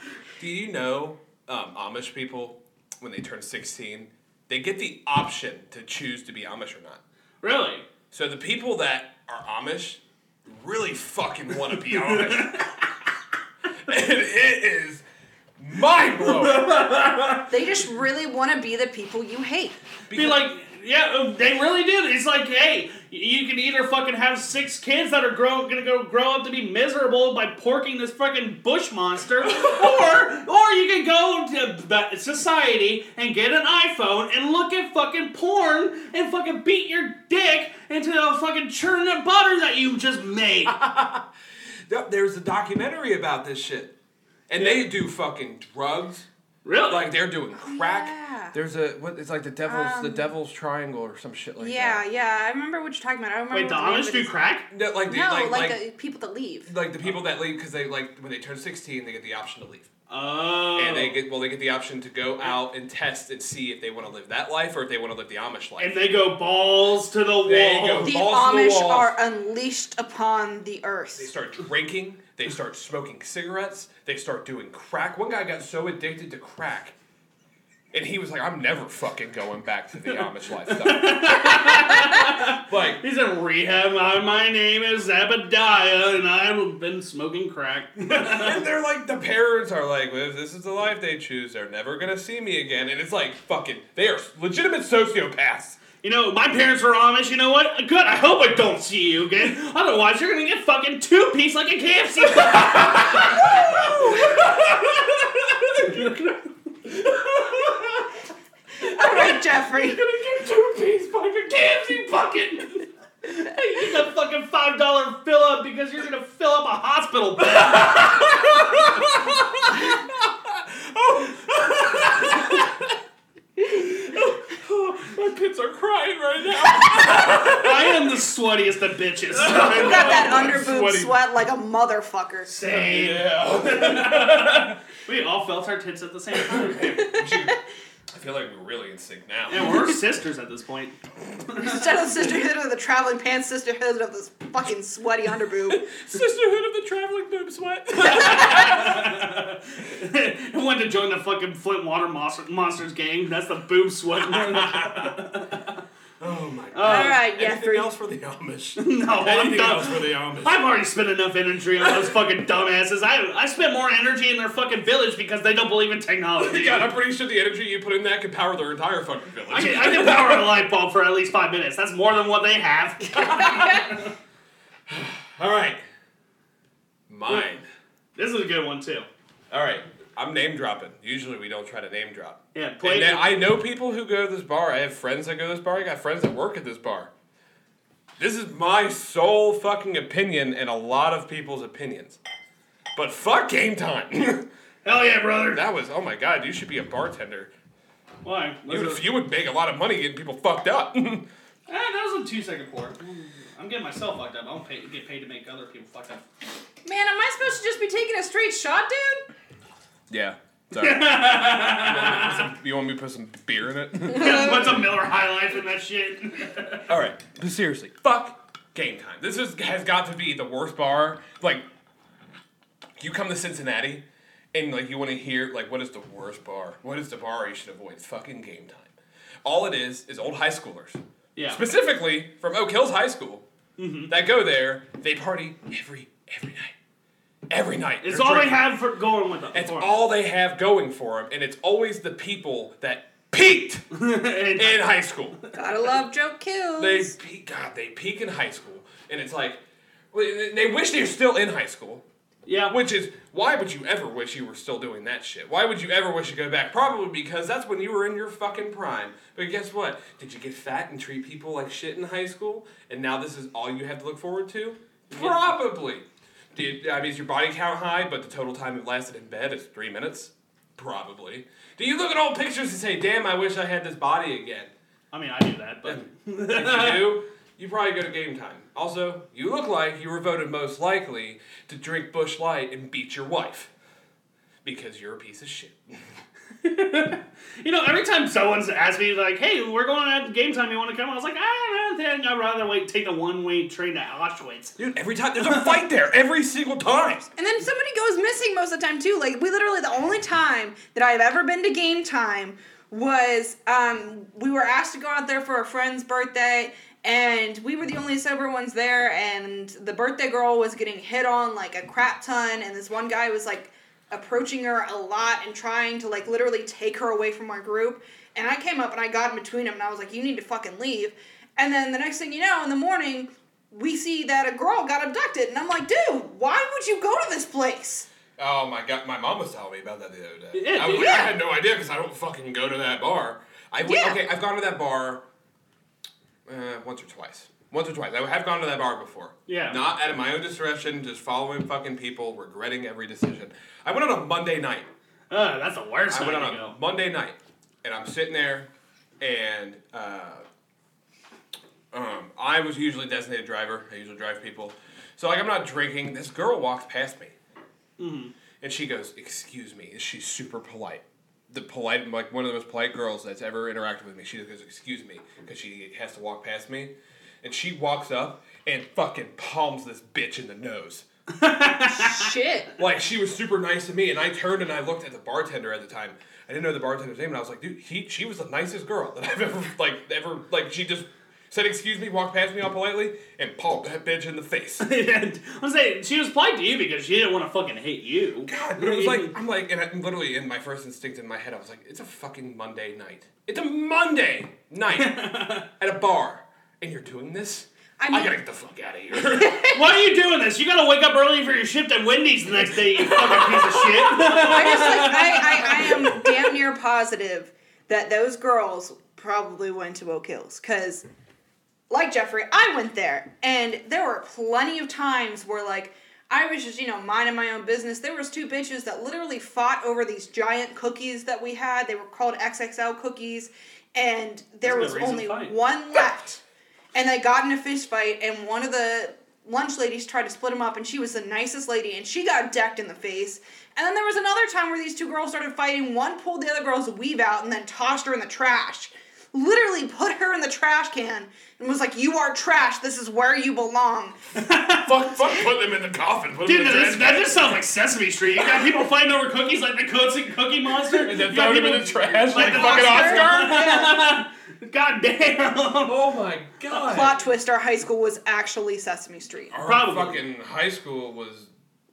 Do you know um, Amish people when they turn sixteen, they get the option to choose to be Amish or not. Really? So the people that are Amish really fucking want to be Amish, and it is mind blowing. They just really want to be the people you hate. Be like, yeah, uh, they really did. It's like, hey, you can either fucking have six kids that are grow, gonna go grow up to be miserable by porking this fucking bush monster, or or you can go to society and get an iPhone and look at fucking porn and fucking beat your dick into the fucking churn of butter that you just made. Yep, There's a documentary about this shit, and they do fucking drugs. really? Like they're doing crack. yeah. There's a what? It's like the devil's the Um, devil's triangle or some shit like yeah, that. yeah, yeah. I remember what you're talking about. I remember. Wait, the what Amish do crack? No, like the, No, like like, like, the people that leave. like the people that leave because they like when they turn 16 they get the option to leave Oh. and they get well they get the option to go out and test and see if they want to live that life or if they want to live the Amish life. and they go balls to the wall. There go. The balls to the Amish are unleashed upon the earth. They start drinking. They start smoking cigarettes. They start doing crack. One guy got so addicted to crack, and he was like, "I'm never fucking going back to the Amish lifestyle." like, He's in rehab. My, name is Zabadiah, and I've been smoking crack. and they're like, the parents are like, well, if this is the life they choose, they're never gonna see me again. And it's like, fucking, they are legitimate sociopaths. you know, my parents were Amish. You know what? Good. I hope I don't see you again. Otherwise, you're gonna get fucking two piece like a KFC. All right, Jeffrey. You're gonna get two piece fucking KFC bucket. Hey, you get that fucking five dollar fill up because you're gonna fill up a hospital bed. My pits are crying right now. I am the sweatiest of bitches. You got that underboob sweating. sweat like a motherfucker. Same. yeah. We all felt our tits at the same time. I feel like we're really in sync now. And we're sisters at this point. Instead of the sisterhood of the traveling pants, sisterhood of this fucking sweaty underboob. Sisterhood of the traveling boob sweat. Went to join the fucking Flint Water Monster, Monsters gang. That's the boob sweat. Oh my god. All right, Anything Jeffrey. else for the Amish? no, I'm Anything done. else for the Amish? I've already spent enough energy on those fucking dumbasses. I I spent more energy in their fucking village because they don't believe in technology. God, I'm pretty sure the energy you put in that could power their entire fucking village. I can, I can power a light bulb for at least five minutes. That's more than what they have. All right. Mine. this is a good one too. All right. I'm name dropping. Usually we don't try to name drop. Yeah, play. then I know people who go to this bar. I have friends that go to this bar. I got friends that work at this bar. This is my sole fucking opinion and a lot of people's opinions. But fuck game time. Hell yeah, brother. that was oh my god. You should be a bartender. Why? You would, you would make a lot of money getting people fucked up. Eh, that was a two second pour. I'm getting myself fucked up. I don't pay, get paid to make other people fucked up. Man, am I supposed to just be taking a straight shot, dude? Yeah. Sorry. you, want me to put some- you want me to put some beer in it? Put some Miller High Life in that shit. All right, but seriously, fuck game time. This is has got to be the worst bar. Like, you come to Cincinnati, and like you want to hear like what is the worst bar? What is the bar you should avoid? It's fucking game time. All it is is old high schoolers, yeah. specifically from Oak Hills High School, mm-hmm. that go there. They party every every night, every night. It's They're all they have for going with them. It's all they have going for them, and it's always the people that peaked in high school. Gotta love joke kills. They peak, God, they peak in high school, and it's like, they wish they're still in high school. yeah. Which is why would you ever wish you were still doing that shit? Why would you ever wish to go back? Probably because that's when you were in your fucking prime. But guess what? Did you get fat and treat people like shit in high school, and now this is all you have to look forward to? Probably. Did I mean is your body count high, but the total time it lasted in bed is three minutes? Probably. Do you look at old pictures and say, "Damn, I wish I had this body again"? I mean, I do that, but if you do, you probably go to game time. Also, you look like you were voted most likely to drink Busch Light and beat your wife because you're a piece of shit. you know, every time someone's asked me like, "Hey, we're going out to game time. You want to come?" I was like, "I don't think I'd rather wait take the one way train to Auschwitz." Dude, every time there's a fight there, every single time. And then somebody goes missing most of the time too. Like we literally the only time that I've ever been to game time was um, we were asked to go out there for a friend's birthday and we were the only sober ones there and the birthday girl was getting hit on like a crap ton and this one guy was like approaching her a lot and trying to like literally take her away from our group and i came up and i got in between them and i was like you need to fucking leave and then the next thing you know in the morning we see that a girl got abducted and i'm like dude why would you go to this place Oh my god, my mom was telling me about that the other day. Yeah, I, was dude. like, I had no idea because I don't fucking go to that bar. I went- Yeah. okay, I've gone to that bar uh, once or twice. Once or twice. I have gone to that bar before. Yeah. Not out of my own discretion, just following fucking people, regretting every decision. I went on a Monday night. Uh, that's the worst I went on a go. Monday night, and I'm sitting there, and uh, um, I was usually designated driver. I usually drive people, so like I'm not drinking. This girl walks past me, and she goes, "Excuse me." She's super polite. The polite, like one of the most polite girls that's ever interacted with me. She just goes, "Excuse me," because she has to walk past me, and she walks up and fucking palms this bitch in the nose. shit Like she was super nice to me, and I turned and I looked at the bartender at the time. I didn't know the bartender's name, and I was like, dude, he she was the nicest girl that I've ever like ever like. She just said excuse me, walked past me all politely, and palmed that bitch in the face. and I was saying she was polite to you because she didn't want to fucking hate you. God, but it was like I'm like, and I, literally in my first instinct in my head, I was like, it's a fucking Monday night. It's a Monday night at a bar, and you're doing this. I I, gotta get the fuck out of here. Why are you doing this? You gotta wake up early for your shift at Wendy's the next day, you fucking piece of shit. I just like I, I, I am damn near positive that those girls probably went to Oak Hills because, like Jeffrey, I went there and there were plenty of times where like I was just you know minding my own business. There was two bitches that literally fought over these giant cookies that we had. They were called XXL cookies, and there That's was good reason only fight. one left, and they got in a fist fight, and one of the lunch ladies tried to split them up, and she was the nicest lady, and she got decked in the face. And then there was another time where these two girls started fighting. One pulled the other girl's weave out and then tossed her in the trash. Literally put her in the trash can and was like, "You are trash. This is where you belong." fuck, fuck, put them in the coffin. Put Dude, them in the this, trash that just sounds like Sesame Street. You got people fighting over cookies like the Cookie, cookie Monster. And then throw them in the trash like the fucking Oscar. God damn. Oh my god. Plot twist: Our high school was actually Sesame Street. Our Probably. fucking high school was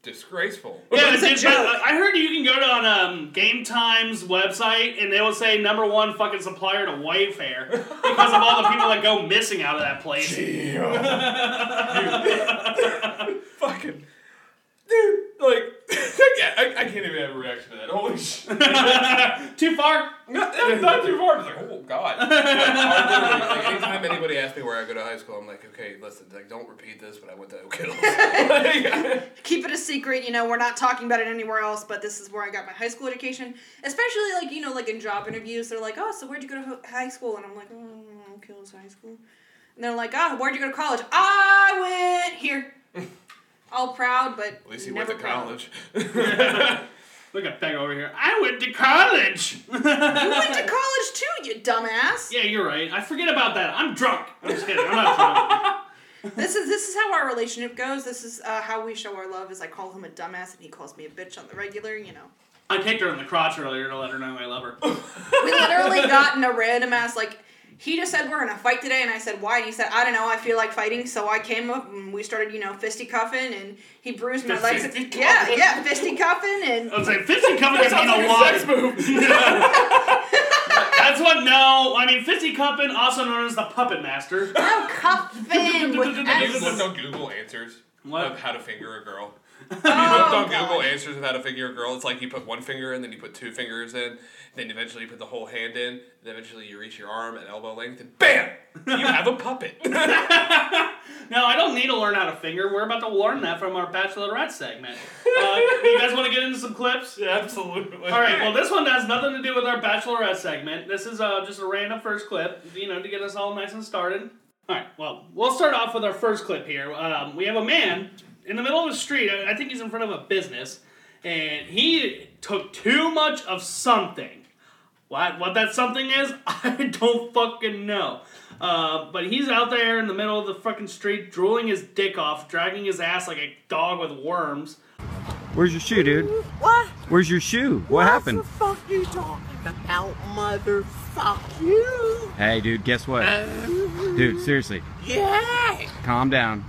disgraceful. Yeah, It's a dude, joke. I heard you can go to on um, Game Time's website and they will say number one fucking supplier to Wayfair because of all the people that go missing out of that place. Dude, fucking. Dude, like, I can't, I, I can't even have a reaction to that. Holy shit. Too far? Not, not, not too far. It's like, oh god. I literally, like, anytime anybody asks me where I go to high school, I'm like, okay, listen, like, don't repeat this, but I went to Oak Hills. Like, Keep it a secret. You know, we're not talking about it anywhere else. But this is where I got my high school education. Especially like you know, like in job interviews, they're like, "Oh, so where'd you go to high school?" And I'm like, "Oh, Oak Hills High School." And they're like, "Ah, where'd you go to college?" I went here. All proud, but At least he never went to proud. college. Look at Peg over here. I went to college. You went to college too, you dumbass. yeah, you're right. I forget about that. I'm drunk. I'm just kidding. I'm not drunk. This is this is how our relationship goes. This is uh, how we show our love. Is I call him a dumbass and he calls me a bitch on the regular. You know. I kicked her in the crotch earlier to let her know I love her. We literally got in a random ass like. He just said we're gonna fight today, and I said why? And he said I don't know. I feel like fighting, so I came up and we started, you know, fisticuffing, and he bruised my legs. Fisticuffing? Yeah, yeah, fisticuffing, and I was like, fisty cupping can mean a lot. sex move. That's what, no, I mean, fisty cupping, also known as the puppet master. no cuffing with You S. looked on Google answers What? of how to finger a girl. If you looked on Oh, God. Google Answers of how to figure a girl, it's like you put one finger in, then you put two fingers in, then eventually you put the whole hand in, then eventually you reach your arm at elbow length, and BAM! You have a puppet. No, I don't need to learn how to finger. We're about to learn that from our Bachelorette segment. Uh, you guys want to get into some clips? Absolutely. All right. Well, this one has nothing to do with our Bachelorette segment. This is uh, just a random first clip, you know, to get us all nice and started. All right. Well, we'll start off with our first clip here. Um, we have a man in the middle of the street. I I think he's in front of a business, and he took too much of something. What what that something is, I don't fucking know. Uh, but he's out there in the middle of the fucking street, drooling his dick off, dragging his ass like a dog with worms. Where's your shoe, dude? What? Where's your shoe? What happened? What the fuck you talking about, motherfuck you? Hey, dude, guess what? Dude, seriously, Yeah. calm down.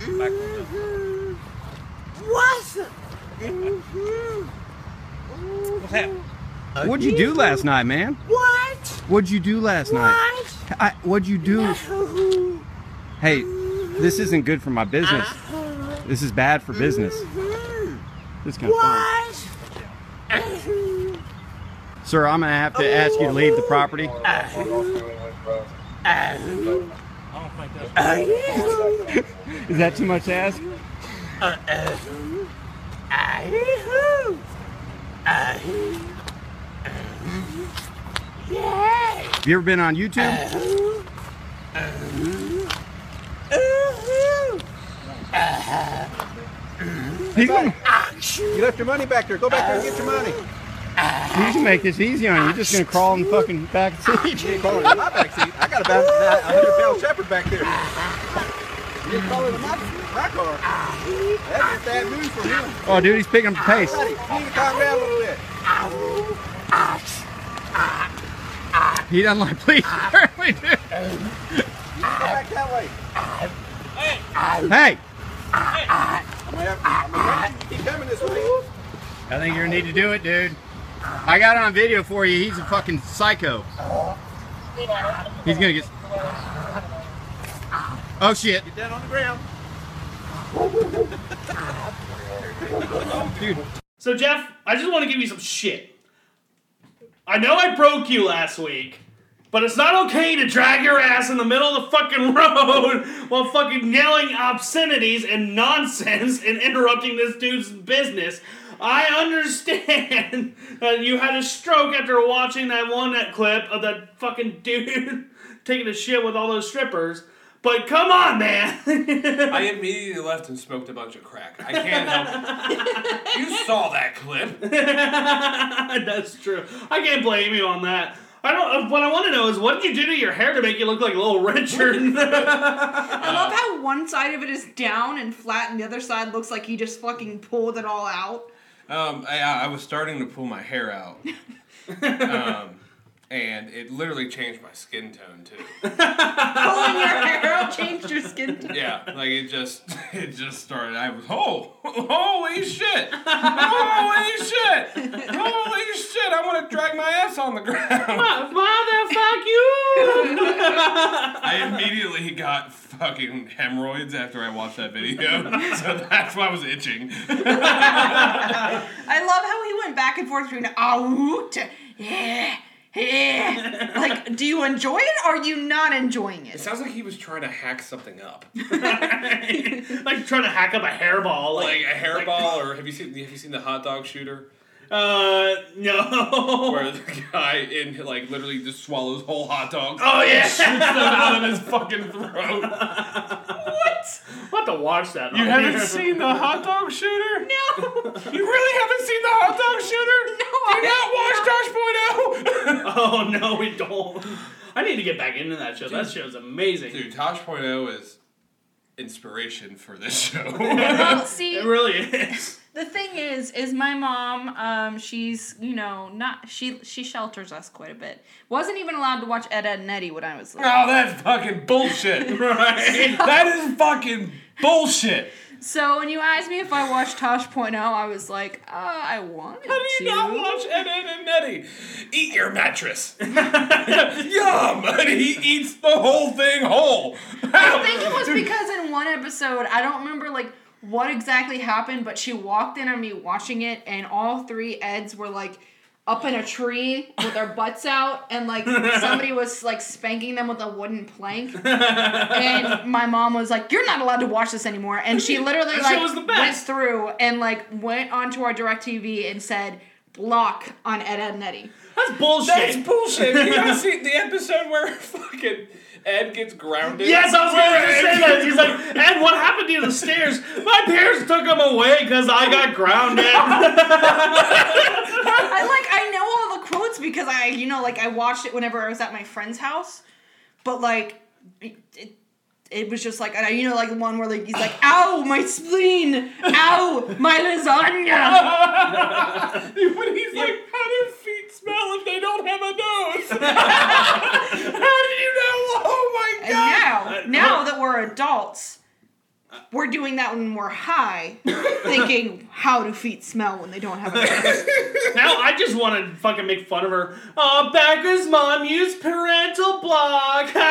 Mhm. What's up? Mhm. What'd you do last night, man? What? What'd you do last night? What? I, what'd you do? No. Hey, this isn't good for my business. This is bad for business. Mhm. This kind of. What? Sir, I'm gonna have to ask you to leave the property. Is that too much to ask? Ahoo. Yeah. Have you ever been on YouTube? Ahoo. Ahoo. He's gonna, You left your money back there. Go back there and get your money. he's gonna make this easy on you. You're just gonna crawl in the fucking back seat. You ain't it my back seat. I got about a hundred pound shepherd back there. You ain't it my, car. That's just bad news for him. Oh, dude, he's picking up the pace. Calm down a little bit. He doesn't like that way. Hey, way. I think you're gonna need to do it, dude. I got it on video for you. He's a fucking psycho. He's gonna get. Oh shit, Get down on the ground. Dude. So, Jeff, I just want to give you some shit. I know I broke you last week, but it's not okay to drag your ass in the middle of the fucking road while fucking yelling obscenities and nonsense and interrupting this dude's business. I understand that you had a stroke after watching that one that clip of that fucking dude taking a shit with all those strippers. But come on, man. I immediately left and smoked a bunch of crack. I can't help it. You saw that clip. That's true. I can't blame you on that. I don't. What I want to know is what did you do to your hair to make you look like a Little Richard? I love how one side of it is down and flat, and the other side looks like he just fucking pulled it all out. Um, I, I was starting to pull my hair out. Um, and it literally changed my skin tone too. Oh, Pulling your hair out changed your skin tone. Yeah, like it just it just started. I was oh holy shit, holy shit, holy shit! I want to drag my ass on the ground. Motherfuck you! I immediately got fucking hemorrhoids after I watched that video, so that's why I was itching. I love how he went back and forth between to yeah, yeah. Like, do you enjoy it or are you not enjoying It it? sounds like he was trying to hack something up, like trying to hack up a hairball. like Like, a hairball, or have you seen have you seen the hot dog shooter? Uh, no. where the guy in like literally just swallows whole hot dogs. Oh yeah. Shoots them out of his fucking throat. what? I'll have to watch that. You on haven't here. seen the hot dog shooter? No. You really haven't seen the hot dog shooter? No, Do you not watch Tosh.0? Oh no, we don't. I need to get back into that show. That show's amazing. Dude, Tosh.0 is inspiration for this show. See, It really is. The thing is, is my mom, um, she's, you know, not, she, she shelters us quite a bit. Wasn't even allowed to watch Ed, Edd n Eddy when I was little. oh, that's fucking bullshit. Right. that is fucking bullshit. So when you asked me if I watched Tosh.0, I was like, uh, I wanted to. How do to. you not watch Ed, Edd n Eddy? Eat your mattress. Yum! And he eats the whole thing whole. I think it was because in one episode, I don't remember like what exactly happened, but she walked in on me watching it, and all three Eds were like up in a tree with their butts out, and like somebody was like spanking them with a wooden plank. and my mom was like, "You're not allowed to watch this anymore," and she literally That like went through and like went onto our DirecTV and said. Block on Ed, Edd n Eddy. That's bullshit. That's bullshit. You gotta see the episode where fucking Ed gets grounded. Yes, I was going to say that. He's like, Ed, what happened to you the stairs? My parents took him away because I got grounded. I like I know all the quotes because I you know like I watched it whenever I was at my friend's house, but like it, it, it was just like you know like the one where like he's like ow my spleen ow my lasagna But he's like, how do feet smell if they don't have a nose? how did you know? Oh my god and now now that we're adults. We're doing that when we're high, thinking how do feet smell when they don't have a nose. now I just want to fucking make fun of her. Oh, Becca's mom used parental block. God.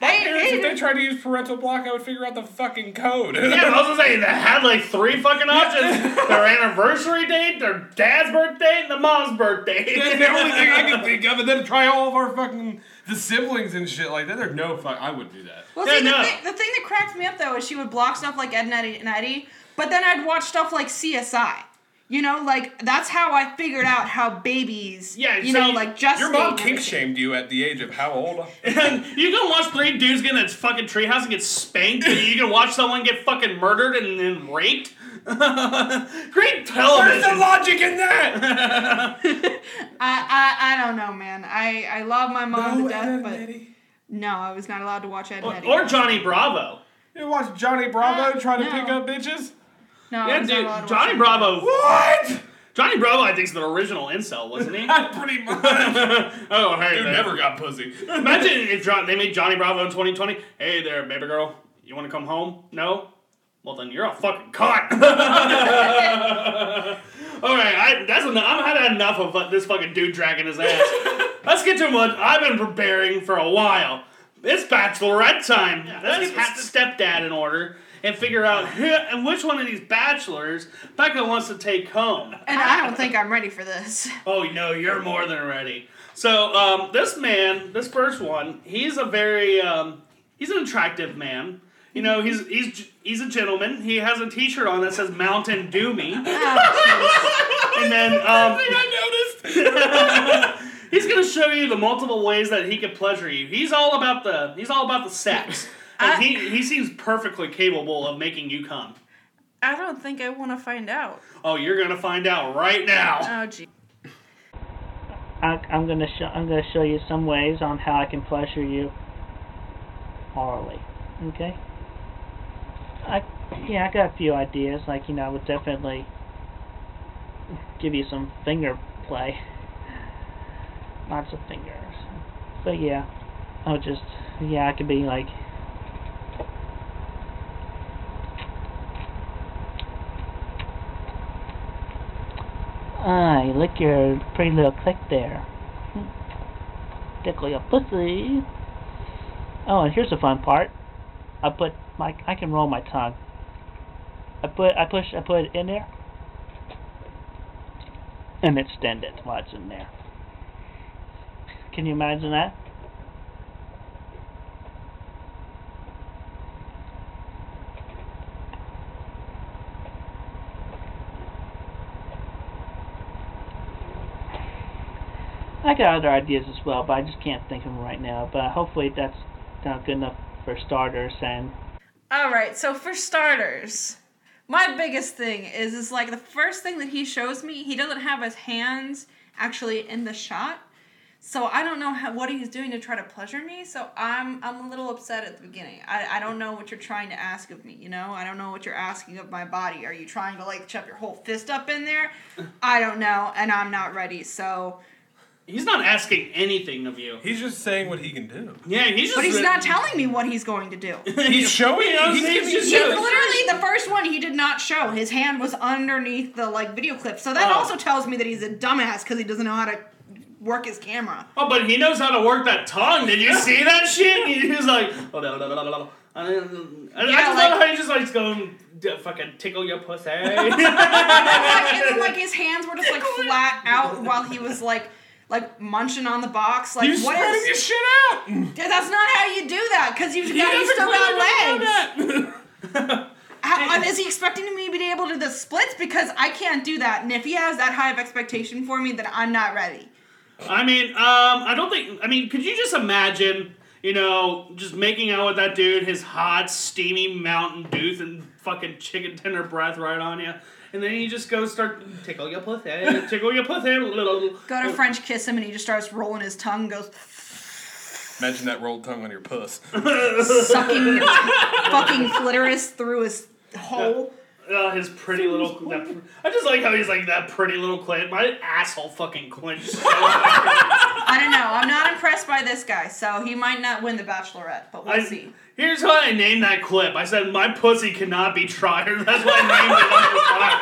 My Hey, parents, hey, if they tried to use parental block, I would figure out the fucking code. Yeah, I was gonna say they had like three fucking options: their anniversary date, their dad's birthday, and the mom's birthday. That's the only thing I can think of, and then try all of our fucking the siblings and shit like that. There's no fuck. I wouldn't do that. Well, Yeah, see, the, no. thing, the thing that cracked me up though is she would block stuff like Ed and Eddy, and Eddy, but then I'd watch stuff like CSI. You know, like that's how I figured out how babies, Yeah, you so know, you- like just Your mom kink shamed you at the age of how old? And you can watch three dudes get in a fucking treehouse and get spanked, and you can watch someone get fucking murdered and then raped. Great television. Where's the television. logic in that? I, I I don't know, man. I I love my mom No, to death, Ed but Eddy. no, I was not allowed to watch Ed and Eddy. Or Johnny Bravo. You watch Johnny Bravo Uh, try to pick up bitches? No, I Yeah, was not dude, allowed to Johnny Ed. Bravo. What? Johnny Bravo, I think, is the original incel, wasn't he? Pretty much. oh, hey, Dude there. never got pussy. Imagine if John, they made Johnny Bravo in 2020. Hey there, baby girl. You want to come home? No? Well, then you're a fucking cunt. All right, I, that's enough. I've had enough of uh, this fucking dude dragging his ass. Let's get to what I've been preparing for a while. It's bachelorette time. Let's get the stepdad in order and figure out who, and which one of these bachelors Becca wants to take home. And I don't think I'm ready for this. Oh no, you're more than ready. So um, this man, this first one, he's a very um, he's an attractive man. You know, he's he's he's a gentleman. He has a T-shirt on that says Mountain Dew Me, and then um, I noticed. he's gonna show you the multiple ways that he can pleasure you. He's all about the he's all about the sex. And he, he seems perfectly capable of making you come. I don't think I want to find out. Oh, you're gonna find out right now. Oh, gee. I, I'm gonna show I'm gonna show you some ways on how I can pleasure you orally. Okay. I yeah I got a few ideas. Like you know I would definitely give you some finger play. Lots of fingers. But yeah, I'll just yeah I could be like. Ah, lick your pretty little click there. Tickle your pussy. Oh, and here's the fun part. I put my I can roll my tongue. I put I push I put it in there and extend it while it's in there. Can you imagine that? I got other ideas as well, but I just can't think of them right now. But hopefully that's not good enough for starters. And All right, so for starters, my biggest thing is is like the first thing that he shows me, he doesn't have his hands actually in the shot. So I don't know how, what he's doing to try to pleasure me. So I'm I'm a little upset at the beginning. I, I don't know what you're trying to ask of me. You know, I don't know what you're asking of my body. Are you trying to like shove your whole fist up in there? I don't know, and I'm not ready. So, He's not asking anything of you. He's just saying what he can do. Yeah, he's just. but he's not telling me what he's going to do. He's showing. Yeah, He's he's giving just you He showing. literally the first one he did not show. His hand was underneath the like video clip. So that Oh. also tells me that he's a dumbass because he doesn't know how to work his camera. Oh, but he knows how to work that tongue. Did you see that shit? He was like, oh, no, no, no, no, no. I, don't- I, I just like- love how he just likes going fucking tickle your pussy. and, like, and then, like his hands were just like flat out while he was like like munching on the box. Like You what spreading is? your shit out. Dude, that's not how you do that because you've got you still got legs. How, and is he expecting me to be able to do the splits? Because I can't do that. And if he has that high of expectation for me, then I'm not ready. I mean, um, I don't think. I mean, could you just imagine, you know, just making out with that dude, his hot, steamy Mountain Dew and fucking chicken tender breath right on you, and then you just go start tickle your pussy, tickle your pussy. Little go to French kiss him and he just starts rolling his tongue, goes Imagine that rolled tongue on your puss. sucking your fucking clitoris through his hole. Uh, his pretty little. That, I just like how he's like that pretty little clit. My asshole fucking clenched. So I don't know. I'm not impressed by this guy, so he might not win the Bachelorette, but we'll I, see. here's how I named that clip. I said my pussy cannot be tried. That's why I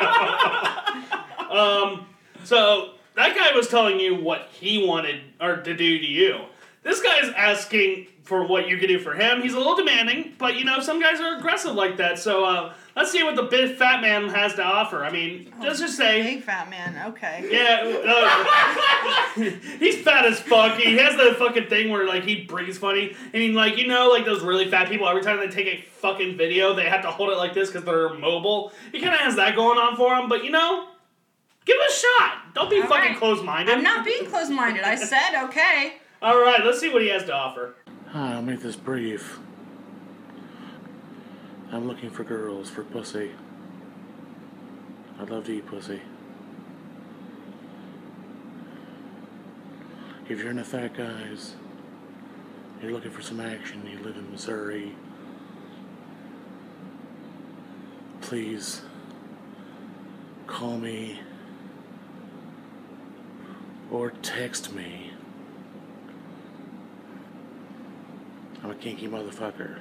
named it. um, so that guy was telling you what he wanted or to do to you. This guy's asking for what you can do for him. He's a little demanding, but you know some guys are aggressive like that. So uh, let's see what the big fat man has to offer. I mean, let's just say. Big fat man. Okay. Yeah, uh, he's fat as fuck. He has the fucking thing where like he breathes funny, and he like you know like those really fat people. Every time they take a fucking video, they have to hold it like this because they're mobile. He kind of has that going on for him, but you know, give it a shot. Don't be All fucking right. closed minded. I'm not being closed minded. I said okay. All right, let's see what he has to offer. Hi, I'll make this brief. I'm looking for girls for pussy. I'd love to eat pussy. If you're into fat guys, you're looking for some action, you live in Missouri, please call me or text me. I'm a kinky motherfucker.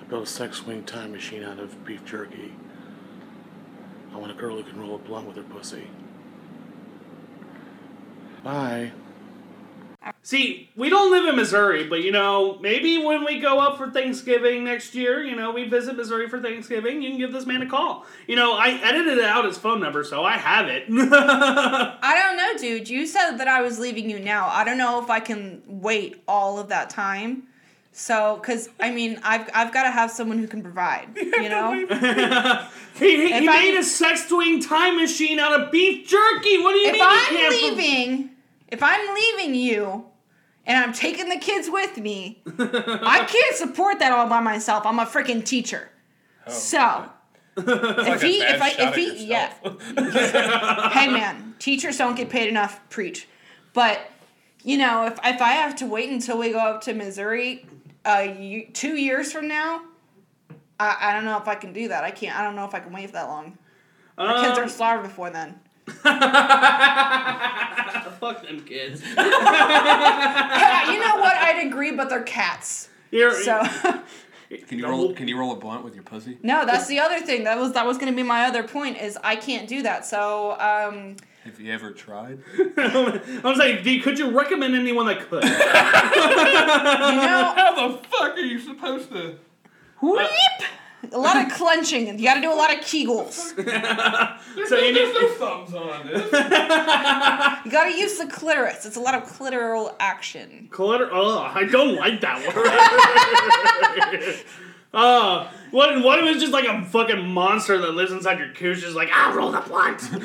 I built a sex swing time machine out of beef jerky. I want a girl who can roll a blunt with her pussy. Bye. See, we don't live in Missouri, but you know, maybe when we go up for Thanksgiving next year, you know, we visit Missouri for Thanksgiving, you can give this man a call. You know, I edited out his phone number, so I have it. I don't know, dude. You said that I was leaving you now. I don't know if I can wait all of that time. So, because I mean, I've I've got to have someone who can provide. You know. he he, he If I- made a sex swing time machine out of beef jerky. What do you if mean? I'm he can't pro- leaving, if I'm leaving you, and I'm taking the kids with me, I can't support that all by myself. I'm a freaking teacher. so. if Like he, if I, shot if at he, yeah. yourself. hey man, teachers don't get paid enough. Preach, but you know, if if I have to wait until we go up to Missouri, uh, you, two years from now, I, I don't know if I can do that. I can't. I don't know if I can wait that long. My kids Um, are starved before then. Fuck them kids. Yeah, you know what? I'd agree, but they're cats. You're, So Can you roll? Can you roll a blunt with your pussy? no, that's the other thing. That was that was going to be my other point. Is I can't do that. So um, Have you ever tried? I was like, D, could you recommend anyone that could? you know, How the fuck are you supposed to? whoop, a lot of clenching. You got to do a lot of Kegels. so you There's no need, thumbs on this. You got to use the clitoris. It's a lot of clitoral action. Clutter. Oh, I don't like that word. Oh, what, what if it's just like a fucking monster that lives inside your couch, just like, I'll roll the blunt.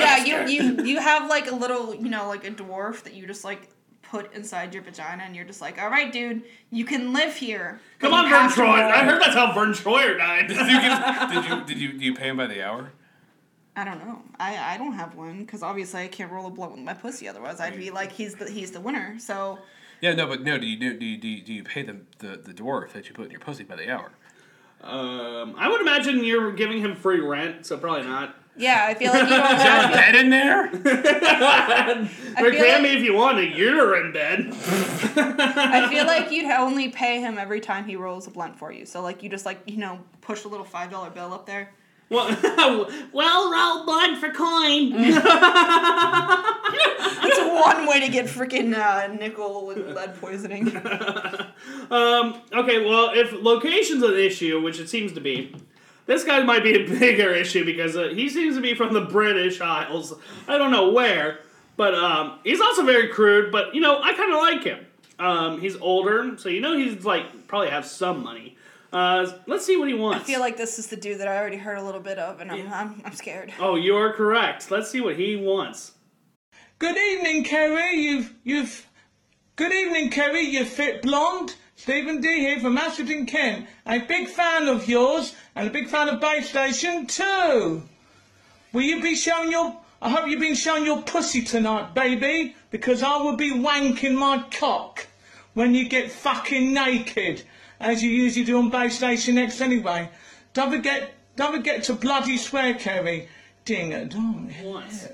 Yeah, you you you have like a little, you know, like a dwarf that you just like put inside your vagina, and you're just like, all right, dude, you can live here. Come on, you Vern Troyer. I heard that's how Vern Troyer died. Did you, give, did you did you do you pay him by the hour? I don't know. I, I don't have one because obviously I can't roll a blunt with my pussy. Otherwise, I'd be like, he's the he's the winner. So Yeah, no, but no. Do you do do you, do you, do you pay the, the the dwarf that you put in your pussy by the hour? um, I would imagine you're giving him free rent, so probably not. yeah, I feel like you don't have. Bed in there? Or feel pay like- me if you want to. You're in bed. I feel like you'd only pay him every time he rolls a blunt for you. So like you just like you know push a little five dollar bill up there. well, well, roll blood for coin. That's one way to get freaking uh, nickel and lead poisoning. um, okay, well, if location's an issue, which it seems to be, this guy might be a bigger issue because uh, he seems to be from the British Isles. I don't know where, but um, he's also very crude. But you know, I kind of like him. Um, he's older, so you know he's like probably have some money. Uh, let's see what he wants. I feel like this is the dude that I already heard a little bit of, and I'm, I'm, I'm scared. oh, you are correct. Let's see what he wants. Good evening, Kerry. You've you've. Good evening, Kerry. You fit blonde. Stephen D here from Ashford Kent. A big fan of yours and a big fan of Babestation too. Will you be showing your? I hope you've been showing your pussy tonight, baby, because I will be wanking my cock when you get fucking naked, as you usually do on Babestation X anyway. Don't forget, don't forget to bloody swear, Kerry. Ding a dong. Once.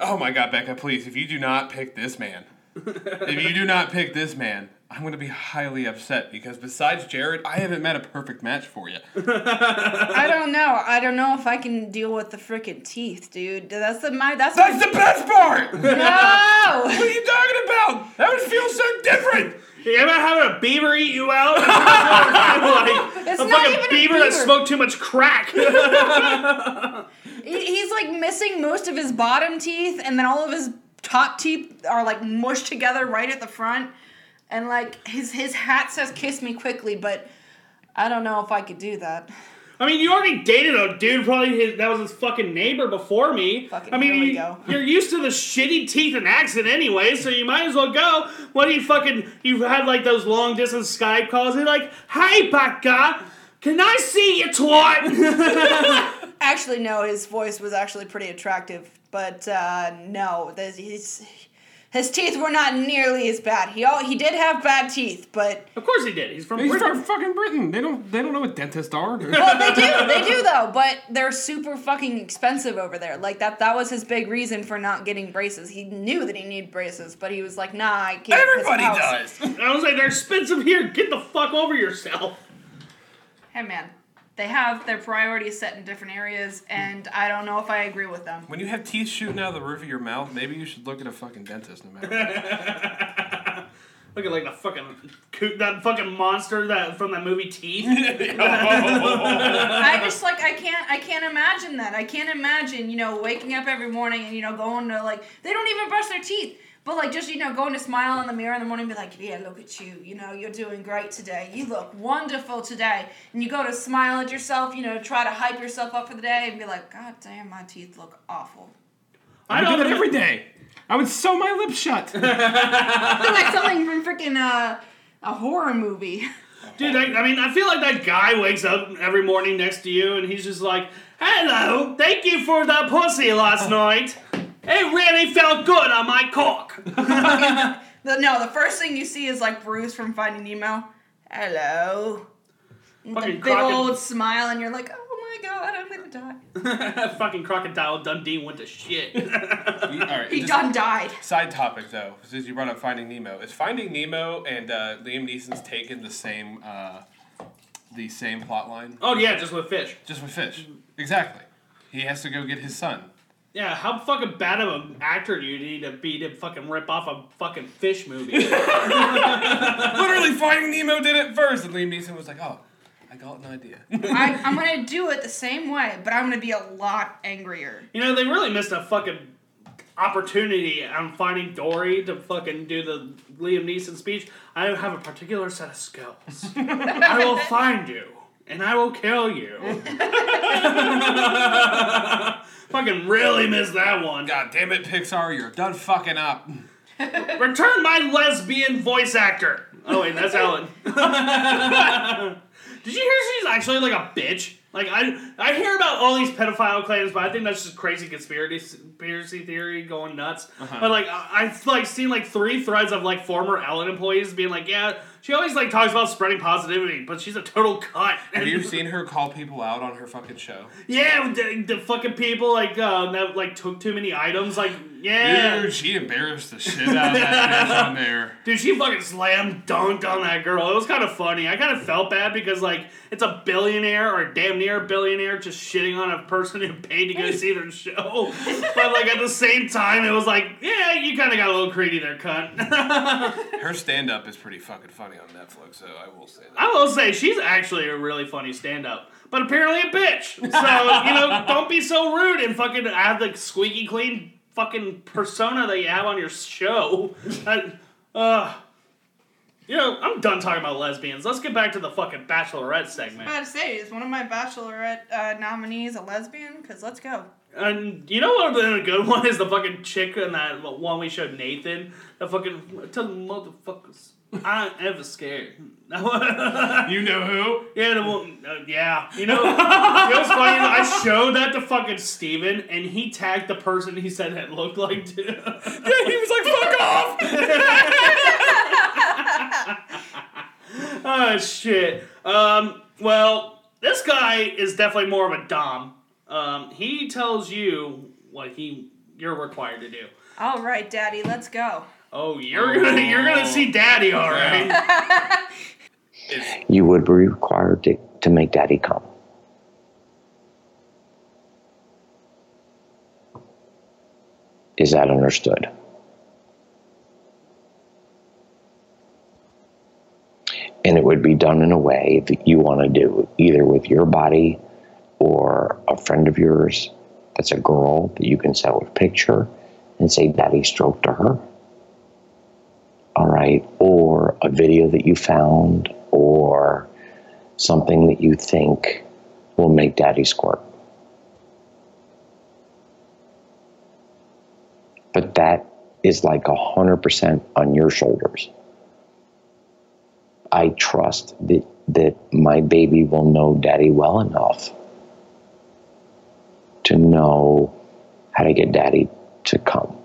Oh my god, Becca, please, if you do not pick this man, if you do not pick this man, I'm going to be highly upset because besides Jared, I haven't met a perfect match for you. I don't know. I don't know if I can deal with the freaking teeth, dude. That's the my. That's That's the best part! No. what are you talking about? That would feel so different! You ever having a beaver eat you out? like, It's a not fucking even a beaver, that beaver. smoked too much crack. He- He's like missing most of his bottom teeth, and then all of his top teeth are like mushed together right at the front. And like his his hat says "Kiss me quickly," but I don't know if I could do that. I mean, you already dated a dude. Probably his, that was his fucking neighbor before me. Fucking I mean, you- go. you're used to the shitty teeth and accent anyway, so you might as well go. What do you fucking? You've had like those long distance Skype calls. You're like, "Hey, Becca, can I see you twat?" Actually, no, his voice was actually pretty attractive, but uh, no, there's- his his teeth were not nearly as bad. He all, he did have bad teeth, but of course he did. He's from He's Britain. from fucking Britain. They don't they don't know what dentists are. well, they do, they do though. But they're super fucking expensive over there. Like that, that was his big reason for not getting braces. He knew that he needed braces, but he was like, "Nah, I can't." 'cause Everybody house." does. I was like, "They're expensive here. Get the fuck over yourself." Hey man, they have their priorities set in different areas, and I don't know if I agree with them. When you have teeth shooting out of the roof of your mouth, maybe you should look at a fucking dentist no matter what. Look at like the fucking coo- that fucking monster that from that movie Teeth. I just like I can't I can't imagine that. I can't imagine you know waking up every morning and you know going to like they don't even brush their teeth. But like just you know going to smile in the mirror in the morning and be like yeah look at you you know you're doing great today you look wonderful today and you go to smile at yourself you know try to hype yourself up for the day and be like god damn my teeth look awful I do that every day. I would sew my lips shut. like something from freaking uh, a horror movie Dude, I, I mean, I feel like that guy wakes up every morning next to you and he's just like, Hello, thank you for the pussy last night. It really felt good on my cock. the, no the first thing you see is like Bruce from Finding Nemo hello With the Fucking big crocod- old smile and you're like oh my god I'm gonna die fucking Crocodile Dundee went to shit. All right, He just- done died. Side topic though, since you brought up Finding Nemo, is Finding Nemo and uh, Liam Neeson's taken the same uh, the same plot line, oh, yeah, just with fish. just with fish. Exactly. He has to go get his son. Yeah, how fucking bad of an actor do you need to be to fucking rip off a fucking fish movie? Literally, Finding Nemo did it first, and Liam Neeson was like, "Oh, I got an idea." I, I'm gonna do it the same way, but I'm gonna be a lot angrier. You know, they really missed a fucking opportunity on Finding Dory to fucking do the Liam Neeson speech. I have a particular set of skills. I will find you and I will kill you. fucking really missed that one. God damn it, Pixar, you're done fucking up. Return my lesbian voice actor. Oh wait, that's Ellen. Did you hear she's actually like a bitch? Like I, I hear about all these pedophile claims, but I think that's just crazy conspiracy conspiracy theory going nuts. Uh-huh. But like I, I've like seen like three threads of like former Ellen employees being like, yeah, she always like talks about spreading positivity, but she's a total cunt. Have you seen her call people out on her fucking show? Yeah, the, the fucking people like uh, that like took too many items. Like, yeah, Dude, she embarrassed the shit out of that bitch on there. Dude, she fucking slam dunked on that girl. It was kind of funny. I kind of felt bad because like it's a billionaire or damn near billionaire just shitting on a person who paid to go see their show. but like at the same time, it was like, yeah, you kind of got a little greedy there, cunt. Her stand up is pretty fucking funny on Netflix, so I will say that. I will say she's actually a really funny stand-up. But apparently a bitch. So, you know, don't be so rude and fucking have the squeaky clean fucking persona that you have on your show. I- uh, you know, I'm done talking about lesbians. Let's get back to the fucking bachelorette segment. I was about to say, is one of my bachelorette uh, nominees a lesbian? Because let's go. And you know what? The good one is the fucking chick in that one we showed Nathan. The fucking tell the motherfuckers. I ain't ever scared. You know who? Yeah, the one, uh, yeah. You know, you know what's funny? I showed that to fucking Steven, and he tagged the person he said it looked like too. Yeah, he was like, fuck off! oh shit. Um. Well, this guy is definitely more of a dom. Um. He tells you what he you're required to do. All right, Daddy, let's go. Oh, you're gonna you're gonna see Daddy, all right. you would be required to, to make daddy come. Is that understood? And it would be done in a way that you want to do, either with your body or a friend of yours that's a girl that you can send a picture and say, Daddy stroke to her. All right. Or a video that you found or something that you think will make daddy squirt. But that is like a hundred percent on your shoulders. I trust that that my baby will know daddy well enough to know how to get daddy to come.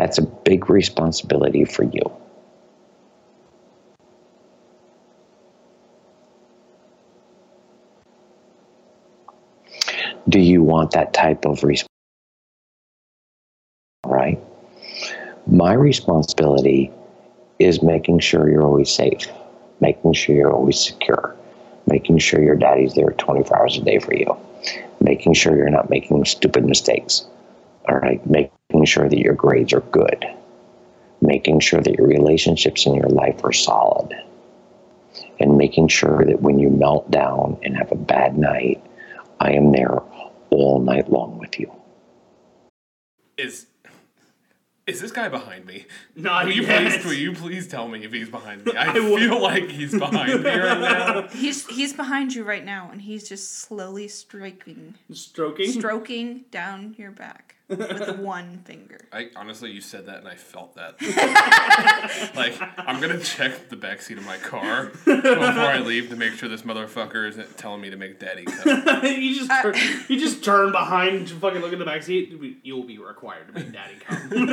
That's a big responsibility for you. Do you want that type of response? Right? My responsibility is making sure you're always safe, making sure you're always secure, making sure your daddy's there 24 hours a day for you, making sure you're not making stupid mistakes. All right, making sure that your grades are good, making sure that your relationships in your life are solid, and making sure that when you melt down and have a bad night, I am there all night long with you. Is is this guy behind me? Not will you yet. please will you please tell me if he's behind me? I, I will. feel like he's behind me right now. He's he's behind you right now, and he's just slowly striking, Stroking. stroking down your back with one finger. I honestly, you said that and I felt that. like I'm gonna check the back seat of my car before I leave to make sure this motherfucker isn't telling me to make daddy cut. you just uh, turn, you just turn behind, and fucking look in the back seat. You'll be required to make daddy come. you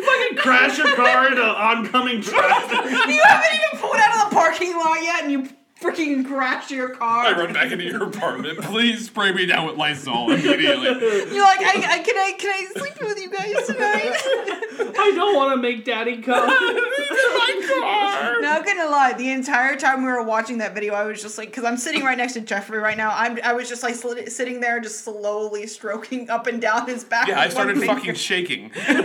fucking crash your car into oncoming traffic. you haven't even pulled out of the parking lot yet, and you freaking crash your car. I run back into your apartment. Please spray me down with Lysol immediately. You're like, I, I can I can I sleep with you guys tonight? I don't want to make daddy come. My car. Not gonna lie, the entire time we were watching that video, I was just like, because I'm sitting right next to Jeffrey right now. I'm I was just like sli- sitting there, just slowly stroking up and down his back. Yeah, I started fucking shaking. You're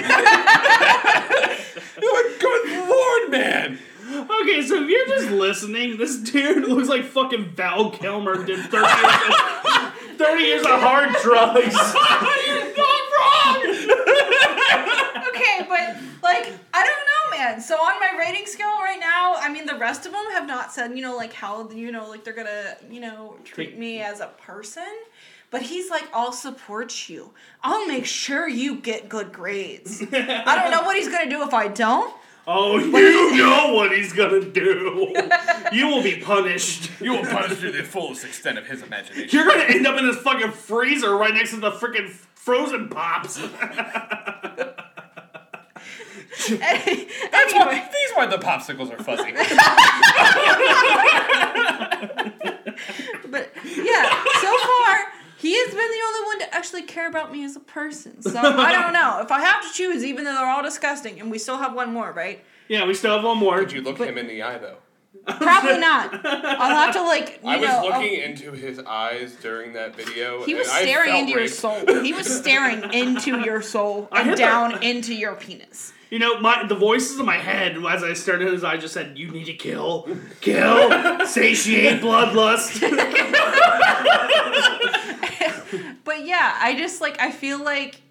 like, good lord, man. Okay, so if you're just listening, this dude looks like fucking Val Kilmer did 30 years of, 30 years of hard drugs. okay, but like I don't know, man. So on my rating scale right now, I mean the rest of them have not said, you know, like how you know, like they're gonna, you know, treat me as a person. But he's like, I'll support you. I'll make sure you get good grades. I don't know what he's gonna do if I don't. Oh, you know what he's gonna do. You will be punished. You will punish to the fullest extent of his imagination. You're gonna end up in this fucking freezer right next to the freaking frozen pops. That's why these why the popsicles are fuzzy. But yeah, so far he has been the only one to actually care about me as a person. So I don't know if I have to choose, even though they're all disgusting, and we still have one more, right? yeah, we still have one more. Did you look him in the eye though? Probably not. I'll have to like you I was know. I'll- looking into his eyes during that video. he was and I staring felt into your soul. He was staring into your soul and heard down into your penis. You know, my the voices in my head as I stared at his eye just said, "You need to kill, kill, satiate bloodlust." But yeah, I just like I feel like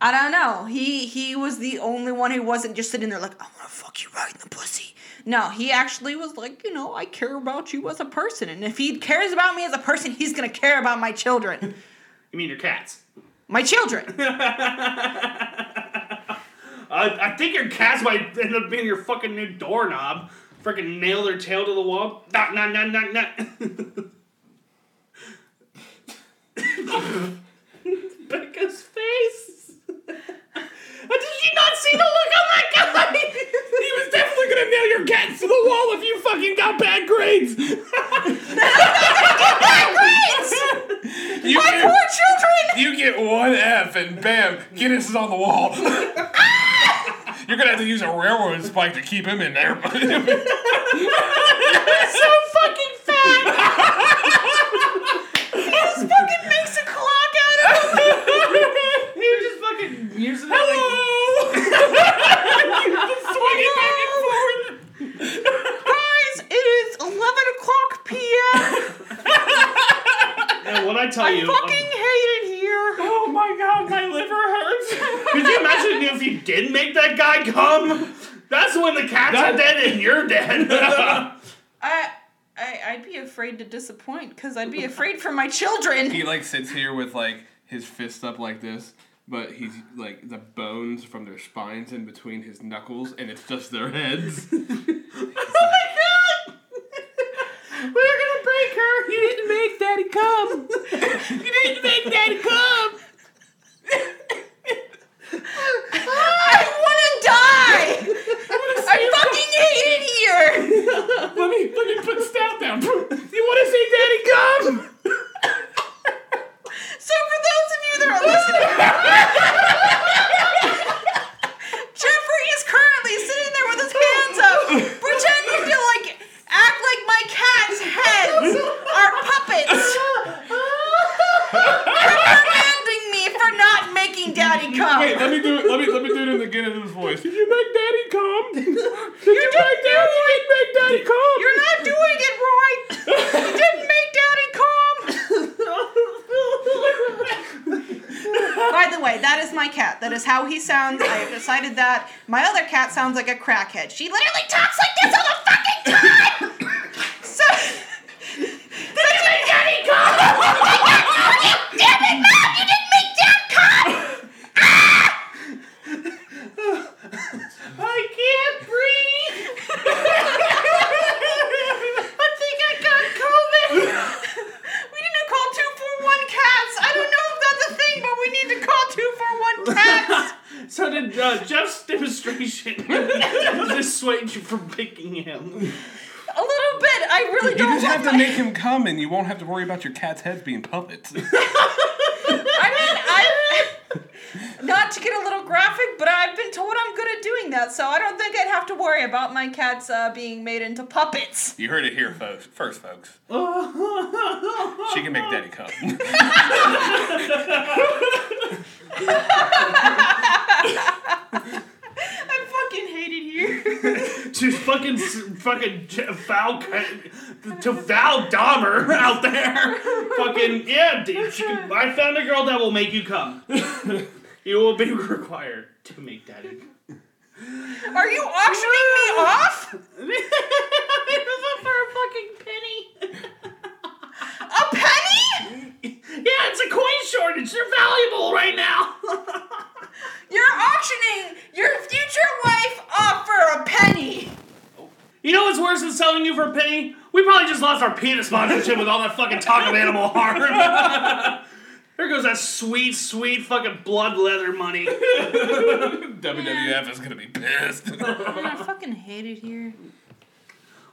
I don't know. He he was the only one who wasn't just sitting there like I want to fuck you right in the pussy. No, he actually was like, you know, I care about you as a person, and if he cares about me as a person, he's gonna care about my children. You mean your cats? My children. I, I think your cats might end up being your fucking new doorknob. Freaking nail their tail to the wall. Knock, knock, knock, knock, knock. Becca's face. Did you not see the look on that guy? he was definitely gonna nail your cats to the wall if you fucking got bad grades. You bad grades! My get, poor children. you get one F and bam, Guinness is on the wall. You're gonna have to use a railroad spike to keep him in there. so fucking fat. He just fucking makes a clock out of him. he was just fucking using it like. Swinging back and forth. Guys, it is eleven o'clock p.m. And what I tell I you, fucking um, hate it here. Oh my god, my liver hurts. could you imagine if you didn't make that guy come? That's when the cats are dead and you're dead. I, I I'd be afraid to disappoint because I'd be afraid for my children. He like sits here with like his fist up like this, but he's like the bones from their spines in between his knuckles, and it's just their heads. oh my god! We're gonna break her. You didn't make Daddy come. you didn't make Daddy come. I want to die. I fucking hate it here. let me let me put stout down. You want to see Daddy come? So for those of you that are listening, Jeffrey is currently sitting there with his hands up, pretending to like act like my cat's heads are puppets. Reprimanding me for not making Daddy come. Wait, let me do it. Let me let me do it in the Guinness voice. Did you make Daddy come? Did you You're make Daddy? You didn't make Daddy come. You're not doing it right. You didn't make Daddy come. By the way, that is my cat. That is how he sounds. I have decided that. My other cat sounds like a crackhead. She literally talks like this all the fucking time. So. Did you make Daddy come? Damn it, Mom! You didn't make Dad come. Ah! I can't breathe. I think I got COVID. We need to call two four one cats. I don't know if that's a thing, but we need to call two four one cats. So did uh, Jeff's demonstration dissuade you from picking him? A little bit. I really You don't You just want have to my- make him come, and you won't have to worry about your cat's heads being puppets. I mean, I. Not to get a little graphic, but I've been told I'm good at doing that, so I don't think I'd have to worry about my cats uh, being made into puppets. You heard it here, folks. First, folks. She can make Daddy come. I fucking hate it here. to fucking fucking Val to Val Dahmer out there. fucking yeah, dude. She can, I found a girl that will make you come. you will be required to make daddy. Are you auctioning me off? it was for a fucking penny. A penny? Yeah, it's a coin shortage. They're valuable right now. You're auctioning your future wife off for a penny. You know what's worse than selling you for a penny? We probably just lost our penis sponsorship with all that fucking talk of animal harm. there goes that sweet, sweet fucking blood leather money. WWF is gonna be pissed. Man, I fucking hate it here.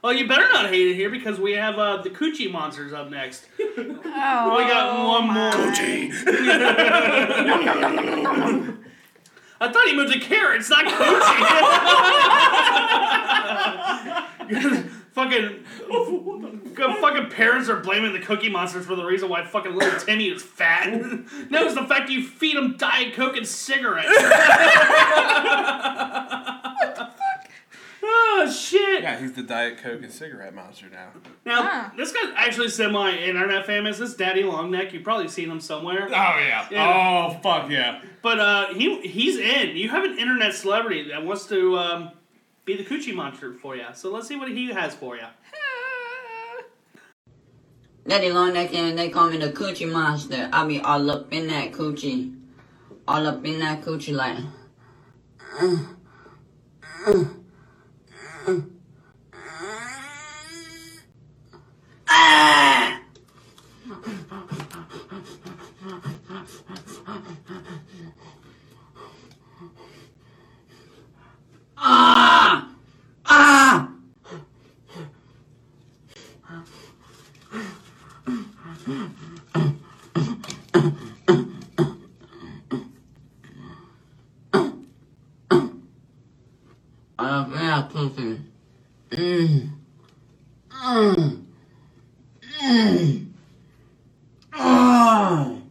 Well, you better not hate it here because we have uh, the Coochie Monsters up next. Oh, We got one more. I thought he moved to carrots, not coochie. fucking, fucking parents are blaming the Cookie Monsters for the reason why fucking little Timmy is fat. no, it's the fact you feed him Diet Coke and cigarettes. Oh shit! yeah, he's the Diet Coke and cigarette monster now. Now this guy's actually semi-internet famous. This Daddy Longneck. You've probably seen him somewhere. Oh yeah. Yeah. Oh fuck yeah. But uh, he he's in. You have an internet celebrity that wants to um, be the coochie monster for you. So let's see what he has for you. Daddy long neck and they call me the coochie monster. I be all up in that coochie. All up in that coochie like. Ah! Ah! I love that coochie. Mmm. Mmm. Mmm. Oh.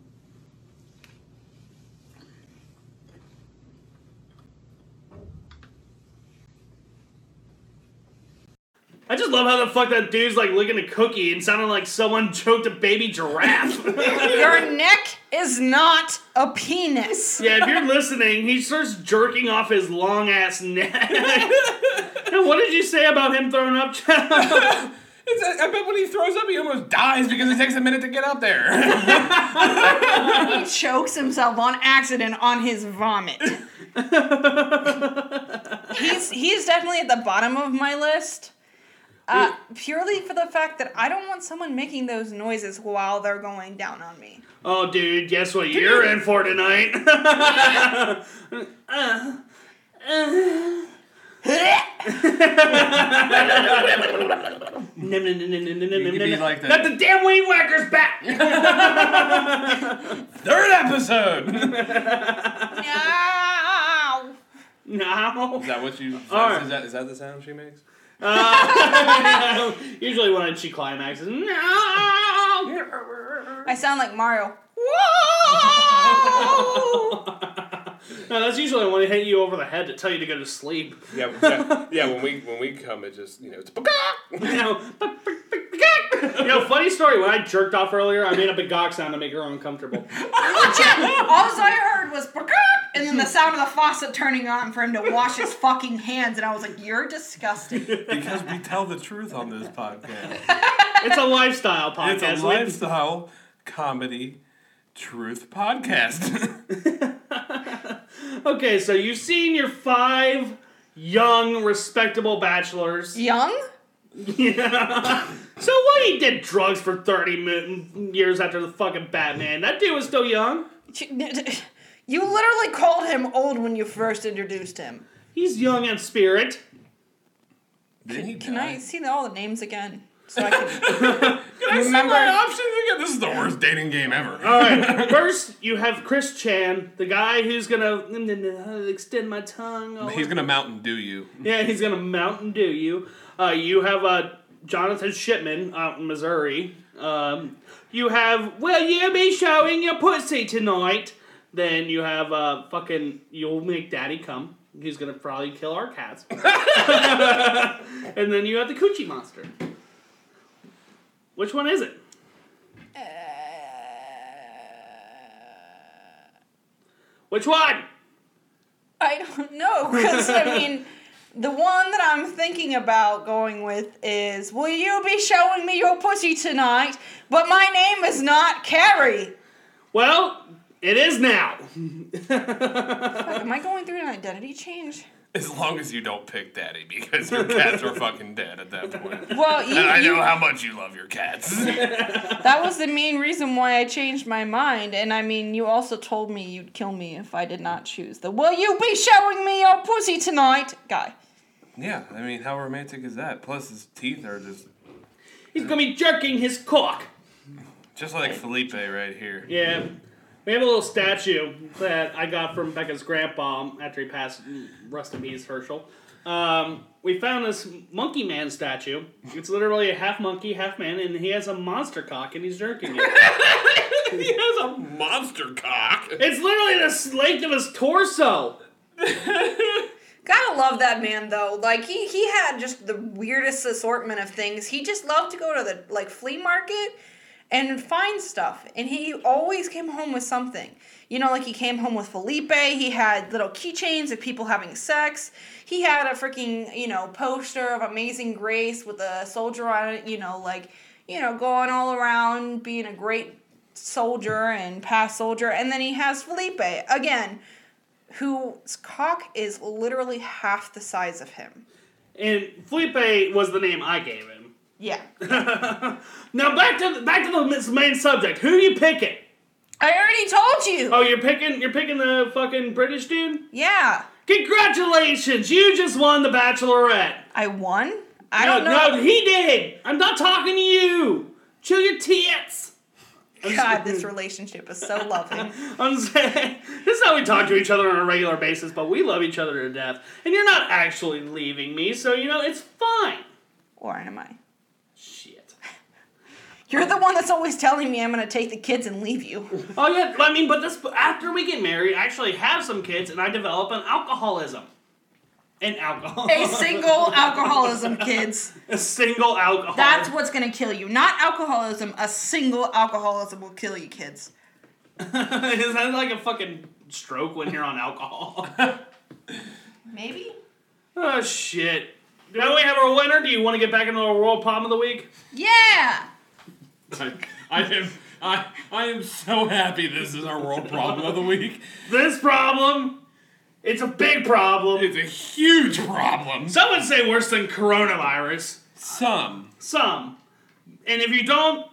I just love how the fuck that dude's like licking a cookie and sounding like someone choked a baby giraffe. Your neck is not a penis. yeah, if you're listening, he starts jerking off his long ass neck. and what did you say about him throwing up? It's, I bet when he throws up, he almost dies because it takes a minute to get out there. he chokes himself on accident on his vomit. he's he's definitely at the bottom of my list. Uh, purely for the fact that I don't want someone making those noises while they're going down on me. oh, dude, guess what you're in for tonight? Uh, uh. You could be like the- Not the damn weed whacker's back. Third episode. Ow! no. Is that what you? Is, All that, right. is that is that the sound she makes? Uh, usually when she climaxes, no. I sound like Mario. No, that's usually when they hit you over the head to tell you to go to sleep. Yeah, yeah, yeah. When we when we come, it just you know it's. You know, you know, funny story. When I jerked off earlier, I made a big gawk sound to make her uncomfortable. Legit. All I heard was and then the sound of the faucet turning on for him to wash his fucking hands, and I was like, "You're disgusting." because we tell the truth on this podcast. It's a lifestyle podcast. It's a lifestyle comedy truth podcast. Okay, so you've seen your five young, respectable bachelors. Young? Yeah. so what? He did drugs for thirty years after the fucking Batman. That dude was still young. You literally called him old when you first introduced him. He's young in spirit. Didn't he Can die? I see all the names again? So I can. Can I see Remember- my options again? This is the worst dating game ever. All right. First, you have Chris Chan, the guy who's gonna extend my tongue. all He's gonna Mountain Dew you. Yeah, he's gonna Mountain Dew you. Uh, you have uh, Jonathan Shipman out in Missouri. Um, you have Will you be showing your pussy tonight? Then you have uh, fucking You'll Make Daddy Come. He's gonna probably kill our cats. and then you have the Coochie Monster. Which one is it? Uh, Which one? I don't know because I mean, the one that I'm thinking about going with is, "Will you be showing me your pussy tonight?" But my name is not Carrie. Well, it is now. Fuck, am I going through an identity change? As long as you don't pick daddy, because your cats are fucking dead at that point. Well, you- and I know you- how much you love your cats. That was the main reason why I changed my mind. And I mean, you also told me you'd kill me if I did not choose the "Will you be showing me your pussy tonight?" guy. yeah, I mean, how romantic is that? Plus, his teeth are just He's gonna be jerking his cock. just like Felipe right here. Yeah. We have a little statue that I got from Becca's grandpa after he passed. Rest in peace, Herschel. Um, we found this monkey man statue. It's literally a half monkey, half man, and he has a monster cock and he's jerking it. he has a monster cock. It's literally the length of his torso. Gotta love that man though. Like he he had just the weirdest assortment of things. He just loved to go to the like flea market and find stuff. And he always came home with something. You know, like he came home with Felipe. He had little keychains of people having sex. He had a freaking, you know, poster of Amazing Grace with a soldier on it, you know, like, you know, going all around being a great soldier and past soldier. And then he has Felipe again, whose cock is literally half the size of him. And Felipe was the name I gave him. Yeah. now back to the, back to the main subject. Who you picking? I already told you. Oh, you're picking you're picking the fucking British dude. Yeah. Congratulations! You just won the Bachelorette. I won. I no, don't know. No, he did. I'm not talking to you. Chill your tits. God, this relationship is so loving. I'm saying this is how we talk to each other on a regular basis, but we love each other to death. And you're not actually leaving me, so you know it's fine. Or am I? Shit. You're the one that's always telling me I'm gonna take the kids and leave you. Oh yeah, I mean, but this after we get married, I actually have some kids, and I develop an alcoholism. An alcohol. A single alcoholism, kids. A single alcohol. That's what's gonna kill you. Not alcoholism. A single alcoholism will kill you, kids. Is that like a fucking stroke when you're on alcohol? Maybe. oh shit. Now we have our winner. Do you want to get back into our world problem of the week? Yeah. I, I am I I am so happy this is our world problem of the week. This problem, it's a big problem. It's a huge problem. Some would say worse than coronavirus. Some. Some. And if you don't,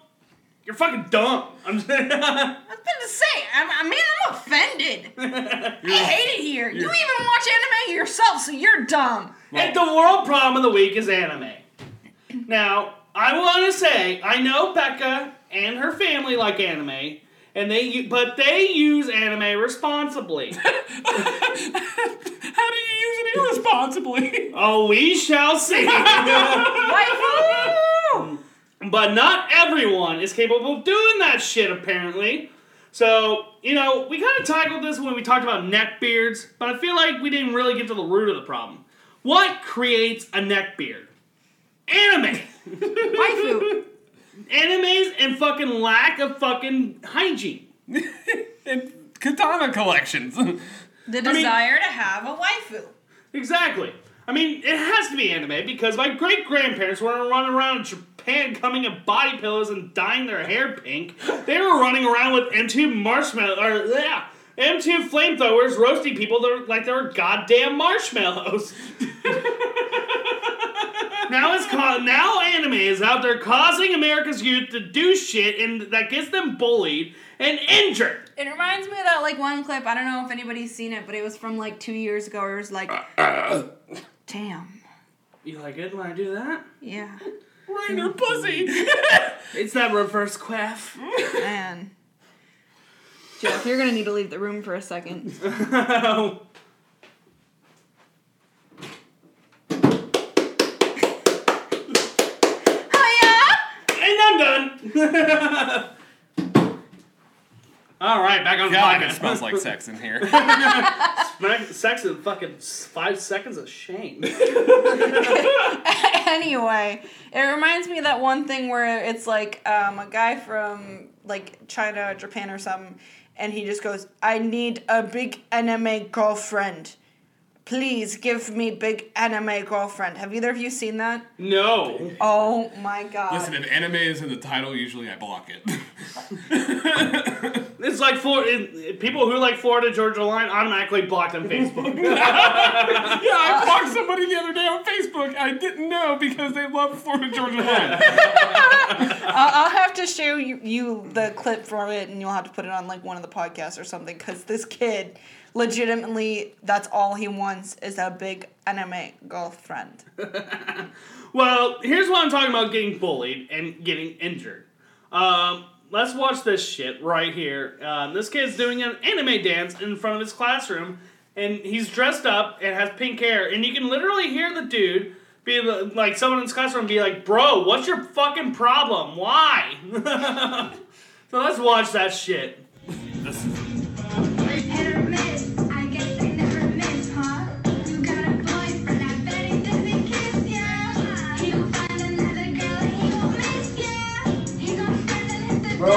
you're fucking dumb. I'm saying. I was about to say, I'm, I mean, I'm offended. I hate it here. You even watch anime yourself, so you're dumb. And the world problem of the week is anime. Now, I want to say, I know Becca and her family like anime, and they but they use anime responsibly. How do you use it irresponsibly? oh, we shall see. but not everyone is capable of doing that shit, apparently. So, you know, we kind of tackled this when we talked about neck beards, but I feel like we didn't really get to the root of the problem. What creates a neck beard? Anime. Waifu. Animes and fucking lack of fucking hygiene. and katana collections. The desire to have a waifu. Exactly. I mean, it has to be anime because my great grandparents weren't running around Japan coming in body pillows and dyeing their hair pink. They were running around with M2 marshmallow or yeah, M2 flamethrowers roasting people that were, like they were goddamn marshmallows. now it's ca- now anime is out there causing America's youth to do shit and that gets them bullied and injured. It reminds me of that like one clip. I don't know if anybody's seen it, but it was from like two years ago. Where it was like, uh-uh. damn, You like it when I do that? yeah, right in her pussy. It's that reverse quaff. man. Jeff, you're gonna need to leave the room for a second. And I'm done. All right, back on God, podcast. it smells like sex in here. Smack- Sex in fucking five seconds of shame. anyway, it reminds me of that one thing where it's like um, a guy from like China, Japan, or something, and he just goes, "I need a big anime girlfriend. Please give me big anime girlfriend." Have either of you seen that? No. Oh my god! Listen, if anime is in the title, usually I block it. It's like for it- people who like Florida Georgia Line automatically blocked on Facebook. yeah, I blocked somebody the other day on Facebook. I didn't know because they love Florida Georgia Line. I'll, I'll have to show you, you the clip from it, and you'll have to put it on like one of the podcasts or something. Because this kid, legitimately, that's all he wants is a big anime girlfriend. Well, here's what I'm talking about getting bullied and getting injured. Um, let's watch this shit right here. Uh, this kid's doing an anime dance in front of his classroom, and he's dressed up and has pink hair, and you can literally hear the dude be like, someone in his classroom be like, Bro, what's your fucking problem? Why? so let's watch that shit.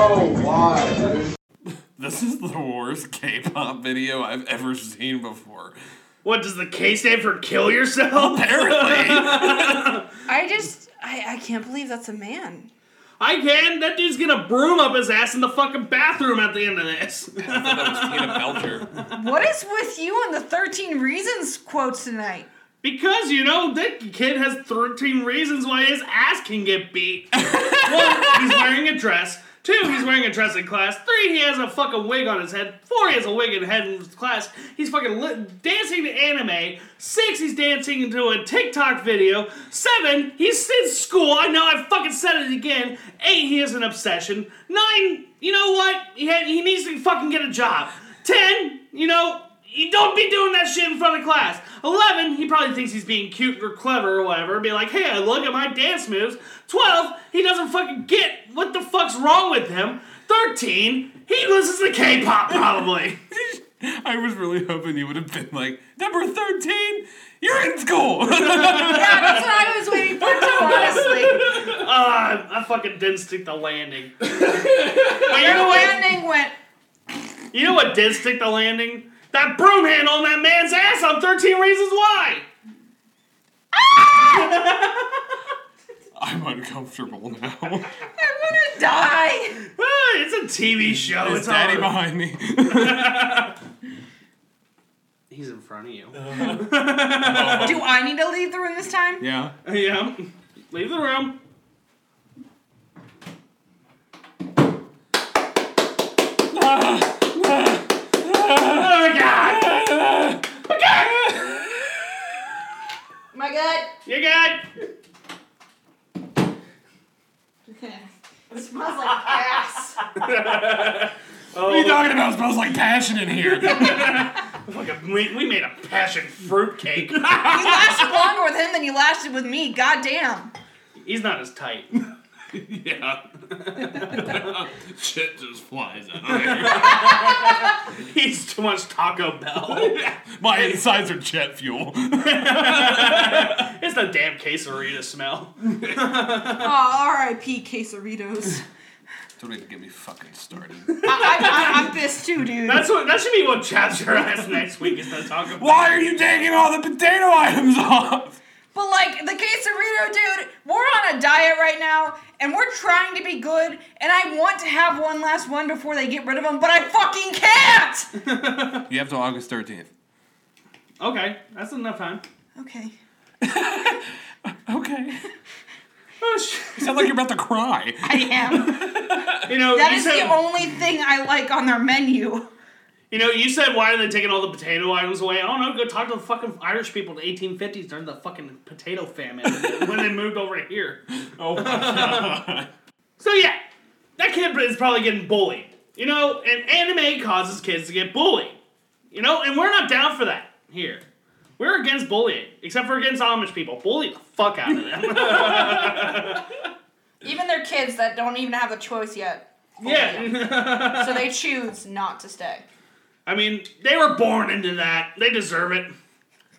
Bro, why? This is the worst K-pop video I've ever seen before. What does the K stand for? Kill yourself? Apparently. I just, I, I can't believe that's a man. I can. That dude's gonna broom up his ass in the fucking bathroom at the end of this. Tina Belcher. What is with you and the 13 Reasons quotes tonight? Because, you know, that kid has 13 reasons why his ass can get beat. One, he's wearing a dress. Two, he's wearing a dress in class. Three, he has a fucking wig on his head. Four, he has a wig in head in class. He's fucking li- dancing to anime. Six, he's dancing into a TikTok video. Seven, he's in school. I know, I fucking said it again. Eight, he has an obsession. Nine, you know what? He, had, he needs to fucking get a job. Ten, you know, you don't be doing that shit in front of class. 11, he probably thinks he's being cute or clever or whatever. Be like, hey, look at my dance moves. 12, he doesn't fucking get what the fuck's wrong with him. 13, he listens to K pop probably. I was really hoping you would have been like, number 13, you're in school. yeah, that's what I was waiting for too, honestly. Ah, I fucking didn't stick the landing. but you Your know what? landing went. You know what did stick the landing? That broom handle on that man's ass on 13 Reasons Why! I'm uncomfortable now. I'm gonna die. Ah, it's a TV show. Is it's daddy all- behind me? He's in front of you. Do I need to leave the room this time? yeah. yeah. Leave the room. Oh My God. You're good? It smells like gas. What are you oh. talking about? It smells like passion in here. Fucking, we, we made a passion fruit cake. You lasted longer with him than you lasted with me. God damn. He's not as tight. yeah. Shit just flies out of here. He's too much Taco Bell. My insides are jet fuel. it's the damn quesarito smell. Oh, R.I.P. Quesaritos. Don't even get me fucking started. I, I, I'm pissed too, dude. That's what that should be what chaps your ass next week is the Taco Bell. Why are you taking all the potato items off? But like the quesarito, dude, we're on a diet right now, and we're trying to be good, and I want to have one last one before they get rid of them, but I fucking can't. You have till August 13th. Okay, that's enough time. Okay. Okay. Oh, sh- You sound like you're about to cry. I am. you know, That you is said, the only thing I like on their menu. You know, you said why are they taking all the potato items away? I don't know. Go talk to the fucking Irish people in the 1850s during the fucking potato famine when they moved over here. Oh my god. So yeah, that kid is probably getting bullied. You know, and anime causes kids to get bullied. You know, and we're not down for that here. We're against bullying, except for against Amish people. Bully the fuck out of them. Even their kids that don't even have a choice yet. yeah. So they choose not to stay. I mean, they were born into that. They deserve it.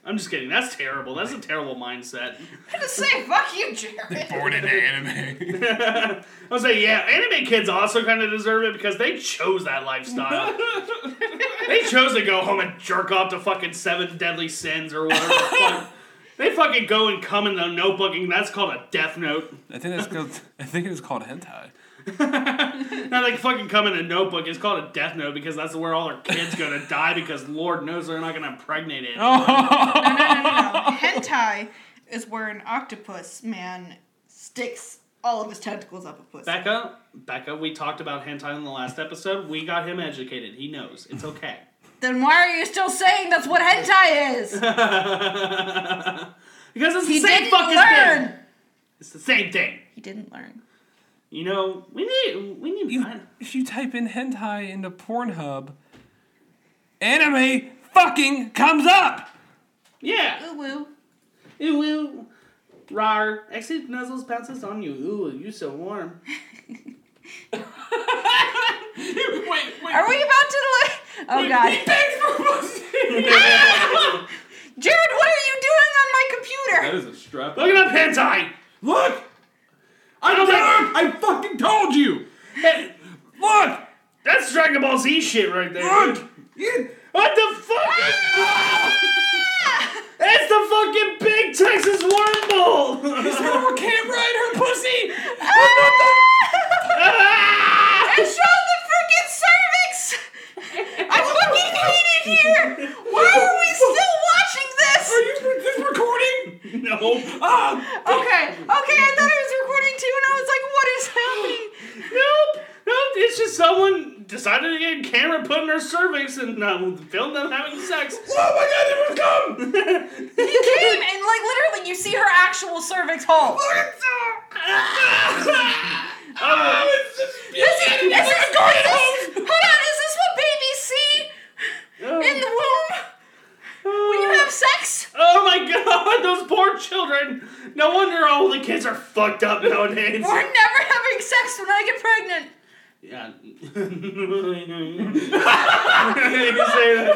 I'm just kidding. That's terrible. That's a terrible mindset. I just say, fuck you, Jared. Born into anime. I was like, yeah, anime kids also kind of deserve it because they chose that lifestyle. they chose to go home and jerk off to fucking Seven Deadly Sins or whatever. the fuck. They fucking go and come in the notebook, and that's called a death note. I think that's called. I think it's called hentai. Now they fucking come in a notebook. It's called a death note because that's where all our kids go to die because Lord knows they're not gonna impregnate it. No, no, no, no. Hentai is where an octopus man sticks all of his tentacles up a pussy. Becca, Becca, we talked about hentai in the last episode. We got him educated. He knows. It's okay. Then why are you still saying that's what hentai is? because it's he the same didn't fucking learn. thing. It's the same thing. He didn't learn. You know, we need we need You, if you type in hentai into Pornhub, anime fucking comes up. Yeah. Ooh woo. Ooh ooh. Rar. Exit nuzzles pounces on you. Ooh, you so warm. wait, wait. Are we about to look? Oh god. He begs for pussy. Jared, what are you doing on my computer? That is a strap. Look at up hentai. Look! I don't think I fucking told you! Hey, Look! that's Dragon Ball Z shit right there. Look! dude. You- What the fuck? it's the fucking big Texas wormhole. Is there a camera in her pussy? Ah! It showed the freaking cervix! I fucking hate it here! Why are we still watching this? Are you re- this recording? no. Ah! Okay, okay, I thought it was recording too, and I was like, what is happening? Nope. Nope. It's just someone decided to get a camera put in their cervix and uh, film them having sex. Oh my god, it will come! He came and like literally you see her actual cervix hole. Oh, it's just This is, this is, a garden this- hose! hold on, is this what babies see in the womb when you have sex? Oh my god, those poor children. No wonder all the kids are fucked up nowadays. We're never having sex when I get pregnant. Yeah. you can say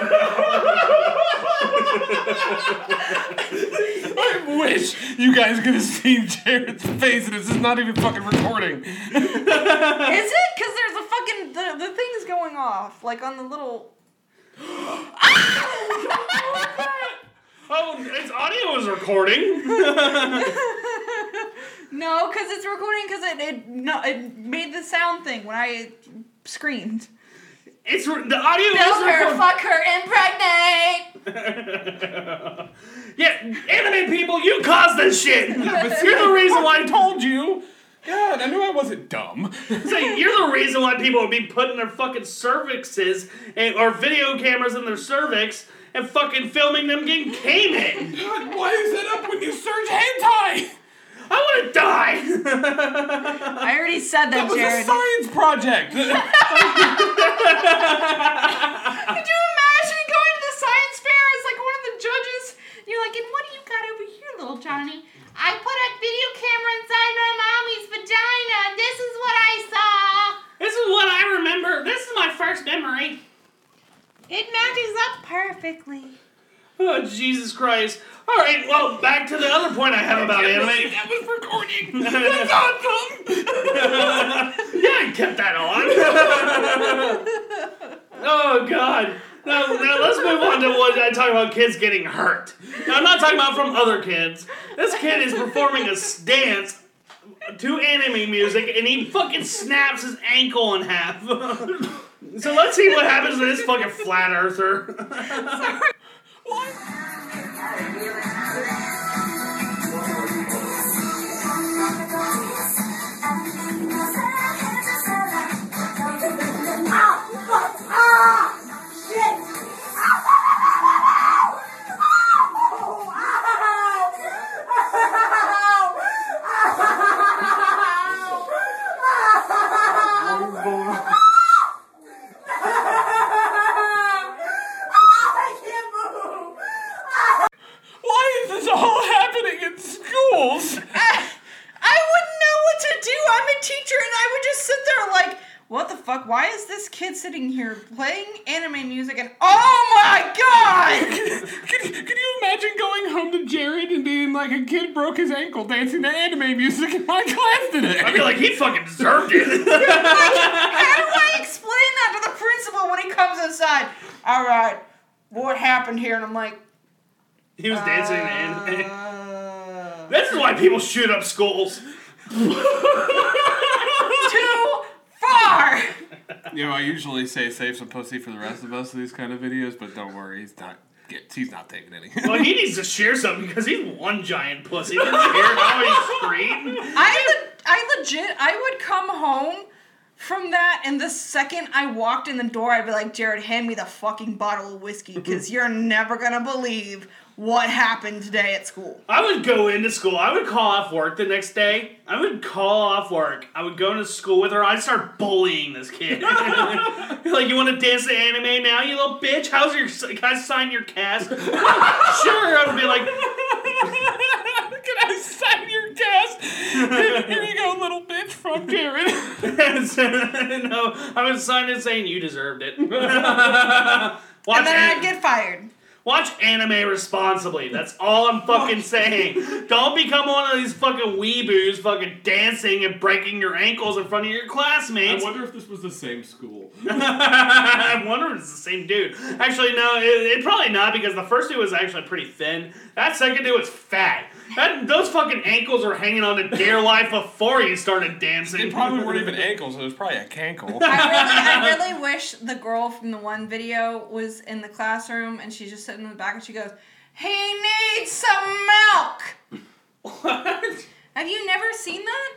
I wish you guys could have seen Jared's face and this is not even fucking recording. Is it? Because there's a fucking the, the thing's going off like on the little. Ah! Oh, its audio is recording. No, because it's recording because it, it no it made the sound thing when I screamed. It's re- the audio Build is her, recording. fuck her, impregnate. yeah, anime people, you caused this shit. You're the reason why I told you. God, I knew I wasn't dumb. So you're the reason why people would be putting their fucking cervixes and, or video cameras in their cervix and fucking filming them getting came in. God, why is that up when you search hentai? I want to die. I already said that, That was a science project. Could you imagine going to the science fair as like one of the judges? You're like, and what do you got over here, little Johnny? I put a video camera inside my mommy's vagina, and this is what I saw. this is what I remember. This is my first memory. It matches up perfectly. Oh Jesus Christ! All right, well, back to the other point I have about anime. that was recording. That's awesome. yeah, I kept that on. oh God. Now, now let's move on to what I talk about kids getting hurt. Now I'm not talking about from other kids. This kid is performing a dance to anime music and he fucking snaps his ankle in half. So let's see what happens to this fucking flat earther. Why fuck? Why is this kid sitting here playing anime music? And oh my god! Can, can you imagine going home to Jared and being like a kid broke his ankle dancing to anime music in my class today? I feel like he fucking deserved it. How do I explain that to the principal when he comes inside? All right, what happened here? And I'm like, he was dancing to anime. uh, This is why people shoot up schools. two are. You know, I usually say save some pussy for the rest of us of these kind of videos, but don't worry, he's not. Get, he's not taking any. Well, he needs to share something because he's one giant pussy. He doesn't care how he's screamed. I le- I legit I would come home from that and the second I walked in the door I'd be like, Jared, hand me the fucking bottle of whiskey mhm. because you're never gonna believe what happened today at school. I would go into school. I would call off work the next day. I would call off work. I would go into school with her. I'd start bullying this kid. like, you want to dance to anime now, you little bitch? How's your? Can I sign your cast? sure. I would be like, Can I sign your cast? Here you go, little bitch from Jared. no. I would sign it saying you deserved it. Watch and then an- I'd get fired. Watch anime responsibly. That's all I'm fucking saying. Don't become one of these fucking weeboos fucking dancing and breaking your ankles in front of your classmates. I wonder if this was the same school. I wonder if it's the same dude. Actually, no, it, it probably not because the first dude was actually pretty thin. That second dude was fat. That, those fucking ankles were hanging on to dear life before he started dancing. They probably weren't even ankles. It was probably a cankle. I really, I really wish the girl from the one video was in the classroom and she's just sitting in the back and she goes, "He needs some milk." What? Have you never seen that?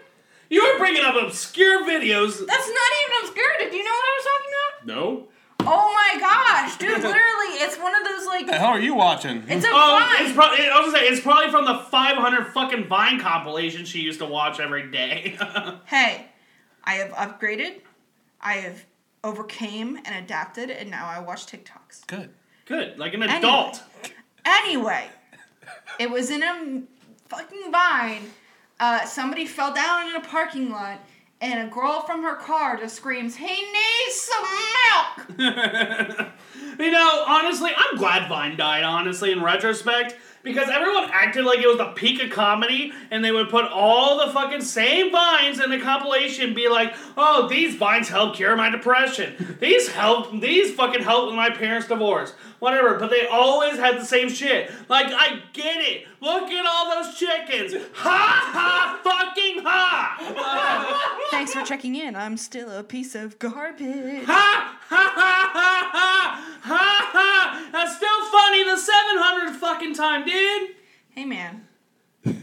You were bringing up obscure videos. That's not even obscure. Did you know what I was talking about? no? Oh my gosh, dude! Literally, it's one of those like. The hell are you watching? It's a Oh, Vine. it's probably. I was gonna say it's probably from the 500 fucking Vine compilations she used to watch every day. Hey, I have upgraded. I have overcame and adapted, and now I watch TikToks. Good. Good, like an Anyway. adult. Anyway, it was in a fucking vine. Uh, somebody fell down in a parking lot, and a girl from her car just screams, "He needs some milk!" you know, honestly, I'm glad Vine died. Honestly, in retrospect, because everyone acted like it was the peak of comedy, and they would put all the fucking same vines in the compilation, be like, "Oh, these vines help cure my depression. These help. These fucking help with my parents' divorce. Whatever." But they always had the same shit. Like, I get it. Look at all those chickens. Ha ha fucking ha. Thanks for checking in. I'm still a piece of garbage. Ha ha ha ha ha ha ha! That's still funny the 700 fucking time, dude. Hey man,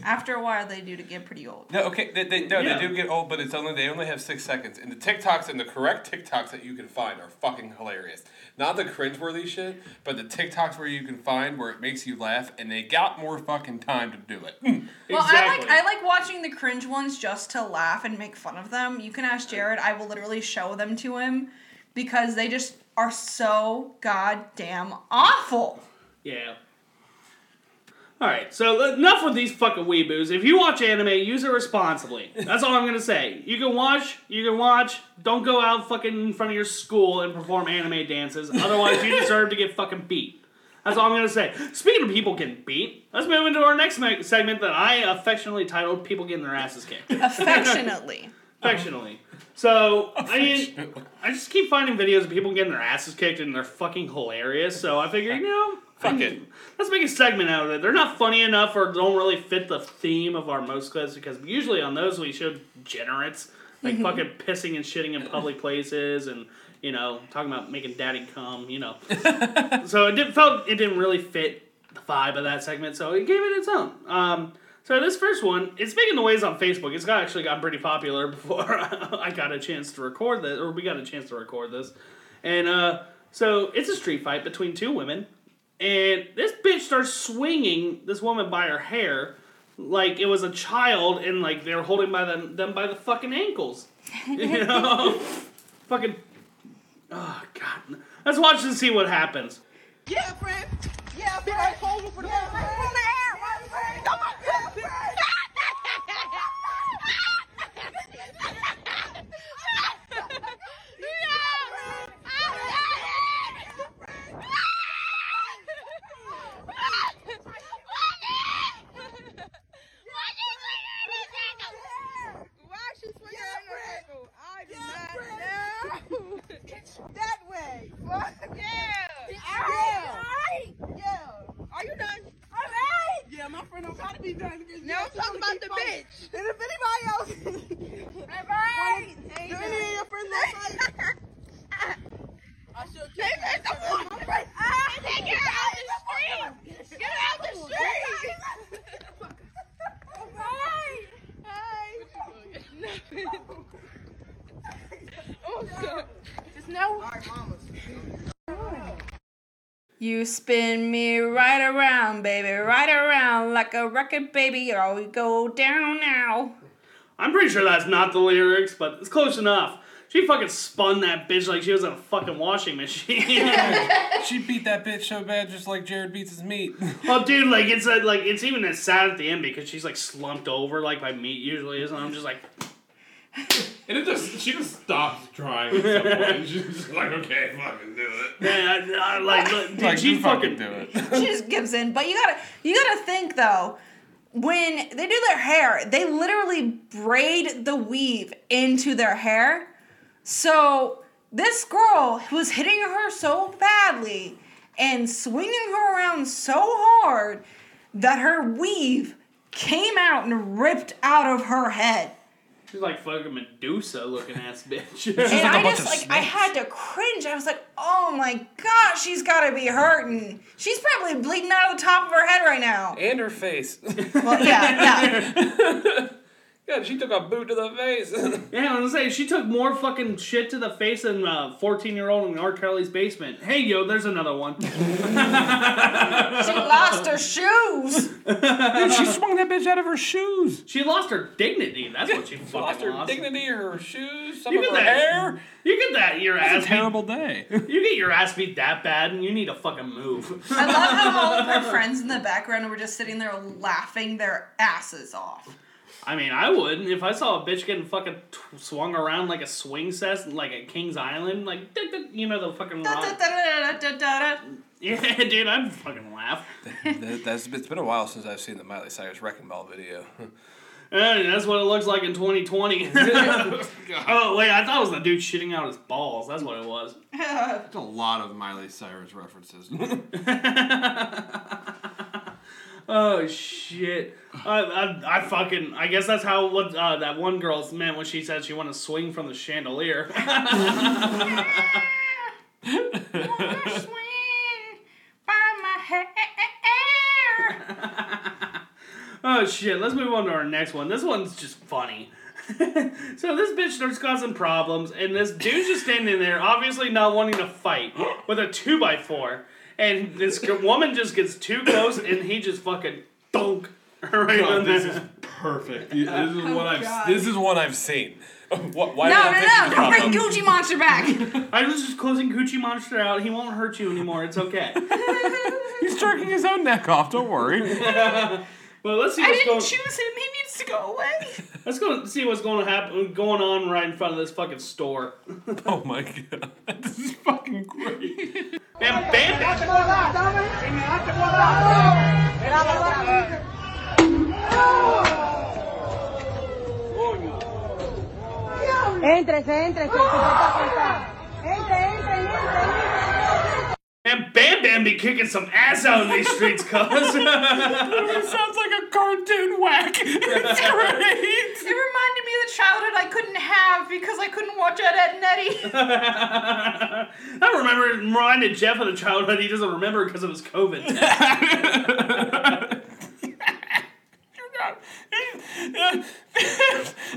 after a while they do to get pretty old. No, okay, they, they, no, Yeah. they do get old, but it's only they only have six seconds. And the TikToks and the correct TikToks that you can find are fucking hilarious. Not the cringeworthy shit, but the TikToks where you can find where it makes you laugh, and they got more fucking time to do it. Well, I like I like watching the cringe ones just to laugh and make fun of them. You can ask Jared. I will literally show them to him because they just are so goddamn awful. Yeah. Alright, so enough with these fucking weeboos. If you watch anime, use it responsibly. That's all I'm gonna say. You can watch, you can watch. Don't go out fucking in front of your school and perform anime dances. Otherwise, you deserve to get fucking beat. That's all I'm gonna say. Speaking of people getting beat, let's move into our next me- segment that I affectionately titled "People Getting Their Asses Kicked." Affectionately. affectionately. So I mean, I just keep finding videos of people getting their asses kicked, and they're fucking hilarious. So I figured, you know, Fuck it. let's make a segment out of it. They're not funny enough, or don't really fit the theme of our most clips, because usually on those we show degenerates, like fucking pissing and shitting in public places, and you know, talking about making daddy come, you know. so it did, felt it didn't really fit the vibe of that segment, so it gave it its own. Um, so this first one, it's making the waves on Facebook. It's got actually gotten pretty popular before I got a chance to record this, or we got a chance to record this. And uh, so it's a street fight between two women, and this bitch starts swinging this woman by her hair like it was a child, and like they're holding by them them by the fucking ankles. You know, fucking. Oh god. Let's watch and see what happens. Yeah, friend. Yeah, friend. I told you for the yeah, friend. Come on, yeah, friend. What? Yeah. Yeah. Yeah. Are you done? All right. Yeah, my friend I'm trying to be done. Now I'm talking about the bitch. And if anybody else. All right. Do any of your friends outside? I should kill you. her out the street! Get her out the street! All right! Hi! Oh, God spin me right around, baby, right around like a record, baby. Oh, we go down now. I'm pretty sure that's not the lyrics, but it's close enough. She fucking spun that bitch like she was in a fucking washing machine. she beat that bitch so bad, just like Jared beats his meat. well, dude, like it's uh, like it's even as sad at the end because she's like slumped over like my meat usually is, and I'm just like, And it just she just stops trying at some point. She's just like, okay, fucking do it. man, I, I, like, look, dude, Like, she just fucking, do it. she just gives in. But you gotta you gotta think though, when they do their hair, they literally braid the weave into their hair. So this girl was hitting her so badly and swinging her around so hard that her weave came out and ripped out of her head. She's like fucking Medusa looking ass bitch. And I just like I had to cringe. I was like, "Oh my god, she's got to be hurting. She's probably bleeding out of the top of her head right now." And her face. Well, yeah, yeah. Yeah, she took a boot to the face. Yeah, I was gonna say she took more fucking shit to the face than a fourteen-year-old in R. Kelly's basement. Hey, yo, there's another one. She lost her shoes. Dude, she swung that bitch out of her shoes. She lost her dignity. That's what she She fucking lost her lost. dignity, her shoes, some You of get her that hair. You get that your That's ass a beat- terrible day. You get your ass beat that bad, and you need to fucking move. I love how all of her friends in the background were just sitting there laughing their asses off. I mean, I would if I saw a bitch getting fucking t- swung around like a swing set, like at Kings Island, like duh, duh, you know the fucking. Yeah, dude, I'd fucking laugh. That- that's, it's been a while since I've seen the Miley Cyrus Wrecking Ball video. Eh, that's what it looks like in 2020. oh wait, I thought it was the dude shitting out his balls. That's what it was. There's a lot of Miley Cyrus references. Oh shit! I, I, I fucking I guess that's how what uh, that one girl's meant when she said she wanted to swing from the chandelier. oh shit! Let's move on to our next one. This one's just funny. so this bitch starts causing problems, and this dude's just standing there, obviously not wanting to fight, with a two by four, and this woman just gets too close, and he just fucking dunk right God, on this there. is perfect. This is Oh, what I've. God. This is one I've seen. What, why No, did no, I pick no! Bring? Gucci Monster back. I was just closing Coochie Monster out. He won't hurt you anymore. It's okay. He's jerking his own neck off. Don't worry. Well, let's see I what's didn't going. choose him. He needs to go away. Let's go see what's going to happen, going on right in front of this fucking store. Oh my god, this is fucking great. Man, Bam Éntrese, éntrese, que papá está. Entre, entre, entre, Man, Bam Bam be kicking some ass out in these streets, cuz. it sounds like a cartoon whack. It's great. It reminded me of the childhood I couldn't have because I couldn't watch Ed, Edd n Eddy. I remember it reminded Jeff of the childhood he doesn't remember because of his COVID.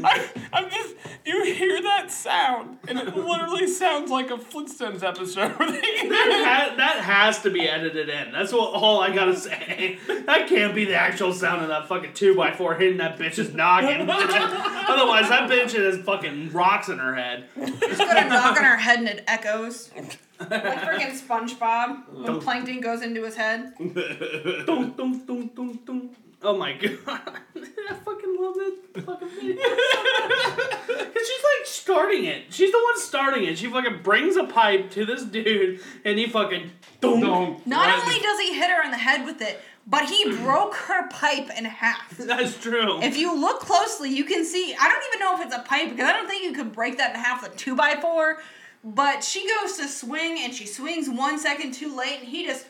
I, I'm just. You hear that sound, and it literally sounds like a Flintstones episode. that, ha- that has to be edited in. That's what all I gotta say. That can't be the actual sound of that fucking 2x4 hitting that bitch's noggin. Otherwise, that bitch has fucking rocks in her head. Just got a knock on her head and it echoes. Like freaking SpongeBob when Plankton goes into his head. Oh my god. I fucking love that fucking video. Cause she's like starting it. She's the one starting it. She fucking brings a pipe to this dude and he fucking dunk. Not only does he hit her in the head with it, but he broke her pipe in half. That's true. If you look closely, you can see. I don't even know if it's a pipe because I don't think you could break that in half with a two by four. But she goes to swing and she swings one second too late, and he just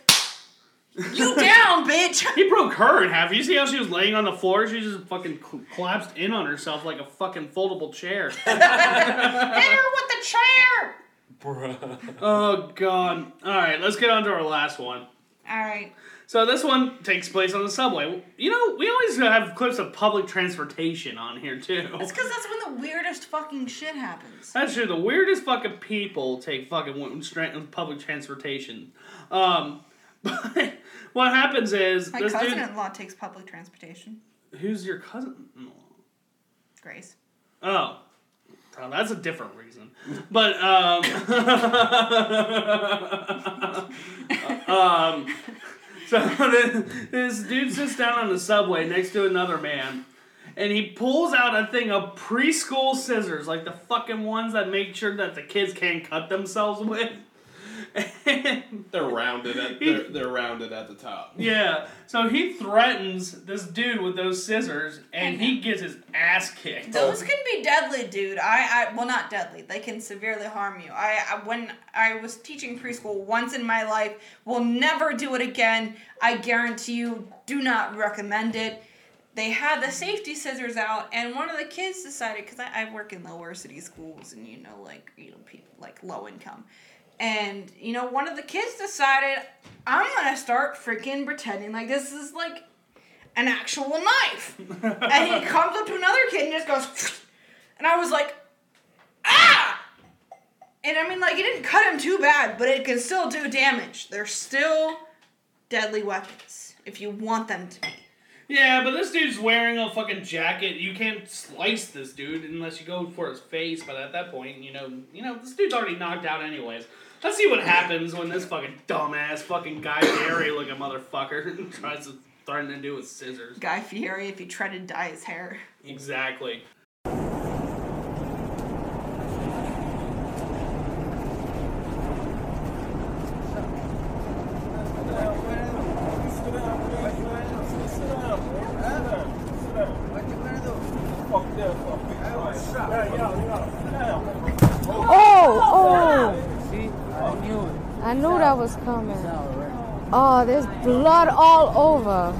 you down, bitch. He broke her in half. You see how she was laying on the floor? She just fucking cl- collapsed in on herself like a fucking foldable chair. Hit her with the chair. oh god. All right, let's get on to our last one. All right. So this one takes place on the subway. You know, we always have clips of public transportation on here too. That's because that's when the weirdest fucking shit happens. That's true. The weirdest fucking people take fucking w- stra- public transportation. Um, but what happens is My this dude. cousin-in-law takes public transportation. Who's your cousin-in-law? Grace. Oh. Oh, that's a different reason. But um, um so this dude sits down on the subway next to another man and he pulls out a thing of preschool scissors, like the fucking ones that make sure that the kids can't cut themselves with. They're rounded at they're, they're rounded at the top. Yeah. So he threatens this dude with those scissors and he gets his ass kicked. Those can be deadly, dude. I, I well, not deadly. They can severely harm you. I, I when I was teaching preschool once in my life, will never do it again. I guarantee you. Do not recommend it. They had the safety scissors out, and one of the kids decided because I, I work in lower city schools, and you know, like you know, people like low income. And you know, one of the kids decided, I'm gonna start freaking pretending like this is like an actual knife. and he comes up to another kid and just goes, and I was like, ah! And I mean, like, it didn't cut him too bad, but it can still do damage. They're still deadly weapons if you want them to be. Yeah, but this dude's wearing a fucking jacket. You can't slice this dude unless you go for his face. But at that point, you know, you know, this dude's already knocked out anyways. Let's see what happens when this fucking dumbass fucking Guy Fieri looking motherfucker tries to threaten to do with scissors. Guy Fieri, if he tried to dye his hair. Exactly. Oh, oh. I knew that was coming. Oh, there's blood all over.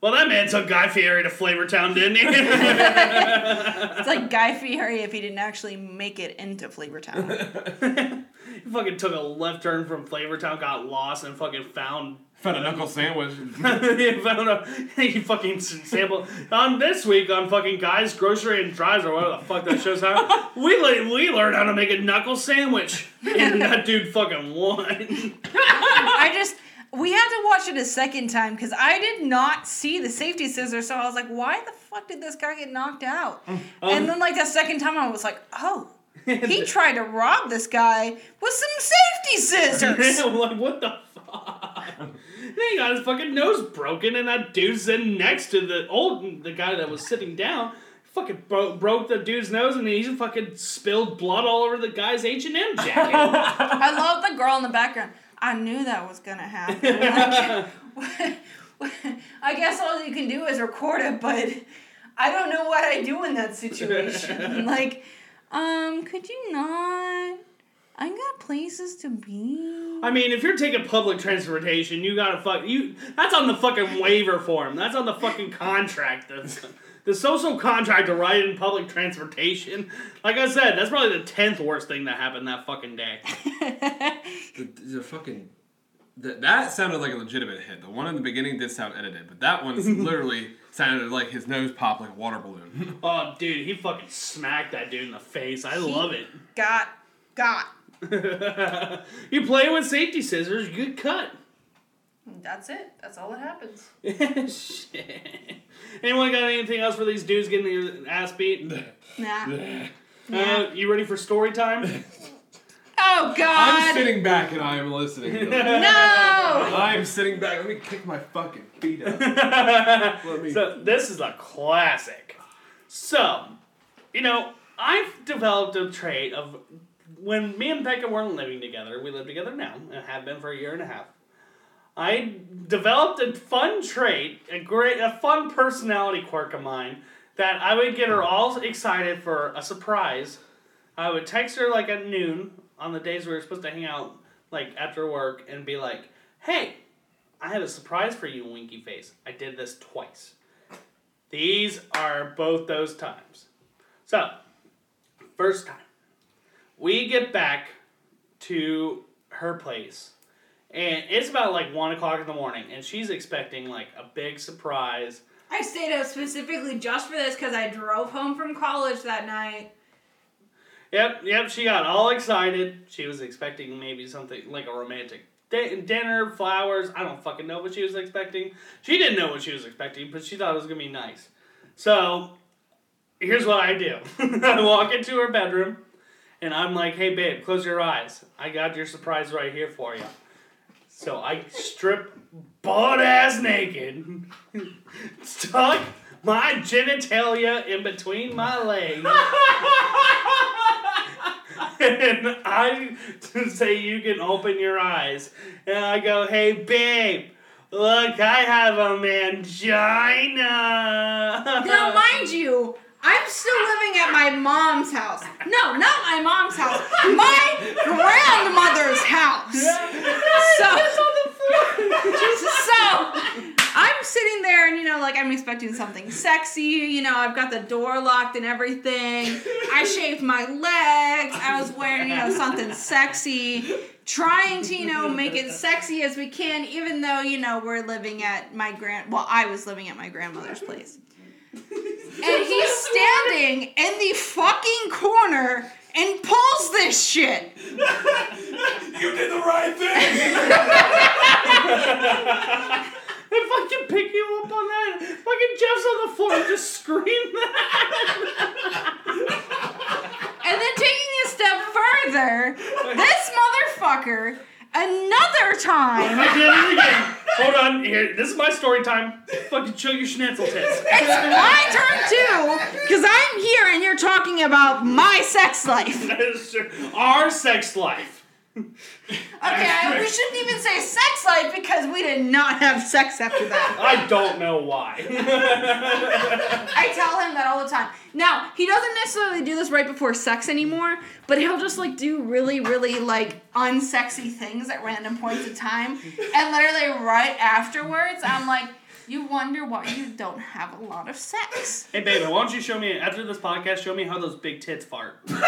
Well, that man took Guy Fieri to Flavortown, didn't he? It's like Guy Fieri if he didn't actually make it into Flavortown. he fucking took a left turn from Flavortown, got lost, and fucking found Found a knuckle sandwich. he found a he fucking sample on this week on fucking guys grocery and drives or whatever the fuck that show's how we le- we learned how to make a knuckle sandwich and that dude fucking won. I just we had to watch it a second time because I did not see the safety scissors, so I was like, why the fuck did this guy get knocked out? Um, and then like the second time I was like, oh. He tried to rob this guy with some safety scissors. I'm like what the fuck? Then he got his fucking nose broken and that dude sitting next to the old the guy that was sitting down. Fucking bro- broke the dude's nose and he fucking spilled blood all over the guy's H and M jacket. I love the girl in the background. I knew that was gonna happen. I guess all you can do is record it, but I don't know what I do in that situation. like, um, could you not? I got places to be. I mean, if you're taking public transportation, you gotta fuck you. That's on the fucking waiver form. That's on the fucking contract. The, the social contract to ride in public transportation. Like I said, that's probably the tenth worst thing that happened that fucking day. the, the fucking that that sounded like a legitimate hit. The one in the beginning did sound edited, but that one literally sounded like his nose popped like a water balloon. Oh, dude, he fucking smacked that dude in the face. I love it. Got, got. you play with safety scissors, you get cut. That's it. That's all that happens. Shit. Anyone got anything else for these dudes getting their ass beat? Nah. Uh, you ready for story time? Oh God. I'm sitting back and I am listening. To No! I am sitting back. Let me kick my fucking feet up. Let me. so this is a classic. So, you know, I've developed a trait of when me and Becca weren't living together. We live together now and have been for a year and a half. I developed a fun trait, a great, a fun personality quirk of mine that I would get her all excited for a surprise. I would text her like at noon on the days we were supposed to hang out, like after work, and be like, "Hey, I have a surprise for you, Winky Face. I did this twice. These are both those times. So, first time, we get back to her place, and it's about like one o'clock in the morning, and she's expecting like a big surprise. I stayed up specifically just for this because I drove home from college that night. Yep, yep. She got all excited. She was expecting maybe something like a romantic di- dinner, flowers. I don't fucking know what she was expecting. She didn't know what she was expecting, but she thought it was gonna be nice. So, here's what I do. I walk into her bedroom, and I'm like, "Hey, babe, close your eyes. I got your surprise right here for you." So I strip butt ass naked, stuck my genitalia in between my legs. and I say you can open your eyes. And I go, hey babe, look, I have a mangina. Now, mind you, I'm still living at my mom's house. No, not my mom's house. My grandmother's house. So, so I'm sitting there and you know, like I'm expecting something sexy. You know, I've got the door locked and everything. I shaved my legs. I was wearing, you know, something sexy. Trying to, you know, make it sexy as we can, even though, you know, we're living at my grand well, I was living at my grandmother's place. And he's standing in the fucking corner and pulls this shit. You did the right If I can pick you up on that, fucking Jeff's on the floor and just scream that. And then taking a step further, this motherfucker, another time. I did it again. Hold on, here. This is my story time. Fucking show your schnitzel tits. It's my turn too, because I'm here and you're talking about my sex life. That is true. Our sex life. Okay, we shouldn't even say sex life because we did not have sex after that. I don't know why. I tell him that all the time. Now, he doesn't necessarily do this right before sex anymore, but he'll just like do really, really like unsexy things at random points of time. And literally right afterwards, I'm like, you wonder why you don't have a lot of sex. Hey, baby, why don't you show me, after this podcast, show me how those big tits fart. Point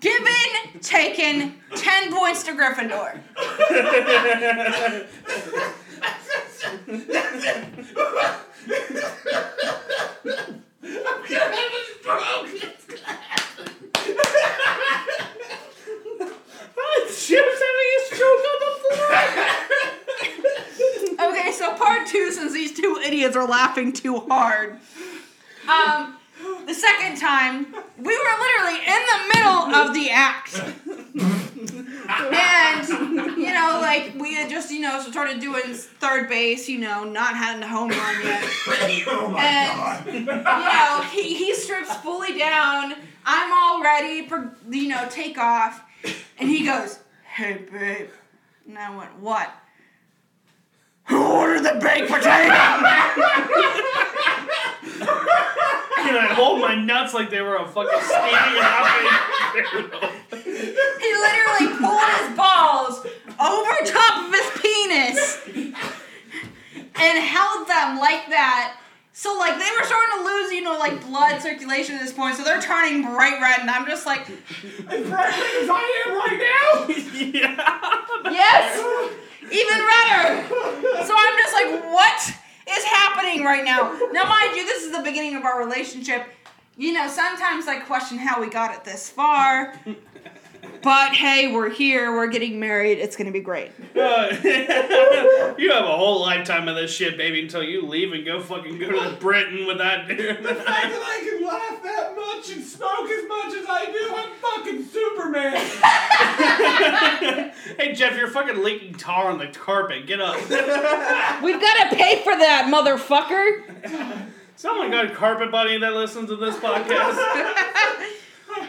given, taken, 10 points to Gryffindor. Jim's having a stroke on the floor. Okay, so part two, since these two idiots are laughing too hard. Um, the second time, we were literally in the middle of the act. And, you know, like, we had just, you know, started doing third base, you know, not having a home run yet. and, you know, he, he strips fully down. I'm all ready for, you know, take off. And he goes, hey, babe. And I went, what? Who ordered the baked potato? And I hold my nuts like they were a fucking steaming hot He literally pulled his balls over top of his penis and held them like that. So like they were starting to lose, you know, like blood circulation at this point. So they're turning bright red, and I'm just like, As bright red as I am right now. yeah. yes, even redder. So I'm just like, what is happening right now? Now, mind you, this is the beginning of our relationship. You know, sometimes I question how we got it this far. But hey, we're here. We're getting married. It's gonna be great. Uh, you have a whole lifetime of this shit, baby, until you leave and go fucking go to Britain with that dude. The fact that I can laugh that much and smoke as much as I do, I'm fucking Superman. hey, Jeff, you're fucking leaking tar on the carpet. Get up. We've got to pay for that, motherfucker. Someone got a carpet buddy that listens to this podcast.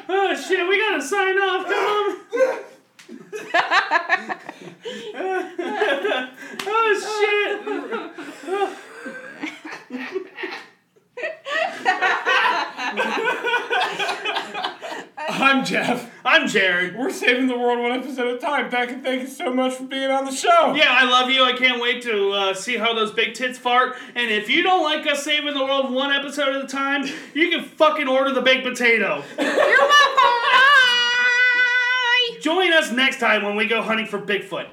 Oh shit, we gotta sign off. Come on. oh I'm Jeff. I'm Jared. We're saving the world one episode at a time. Becca, thank you so much for being on the show. Yeah, I love you. I can't wait to uh, see how those big tits fart. And if you don't like us saving the world one episode at a time, you can fucking order the baked potato. You're welcome. Bye. Join us next time when we go hunting for Bigfoot.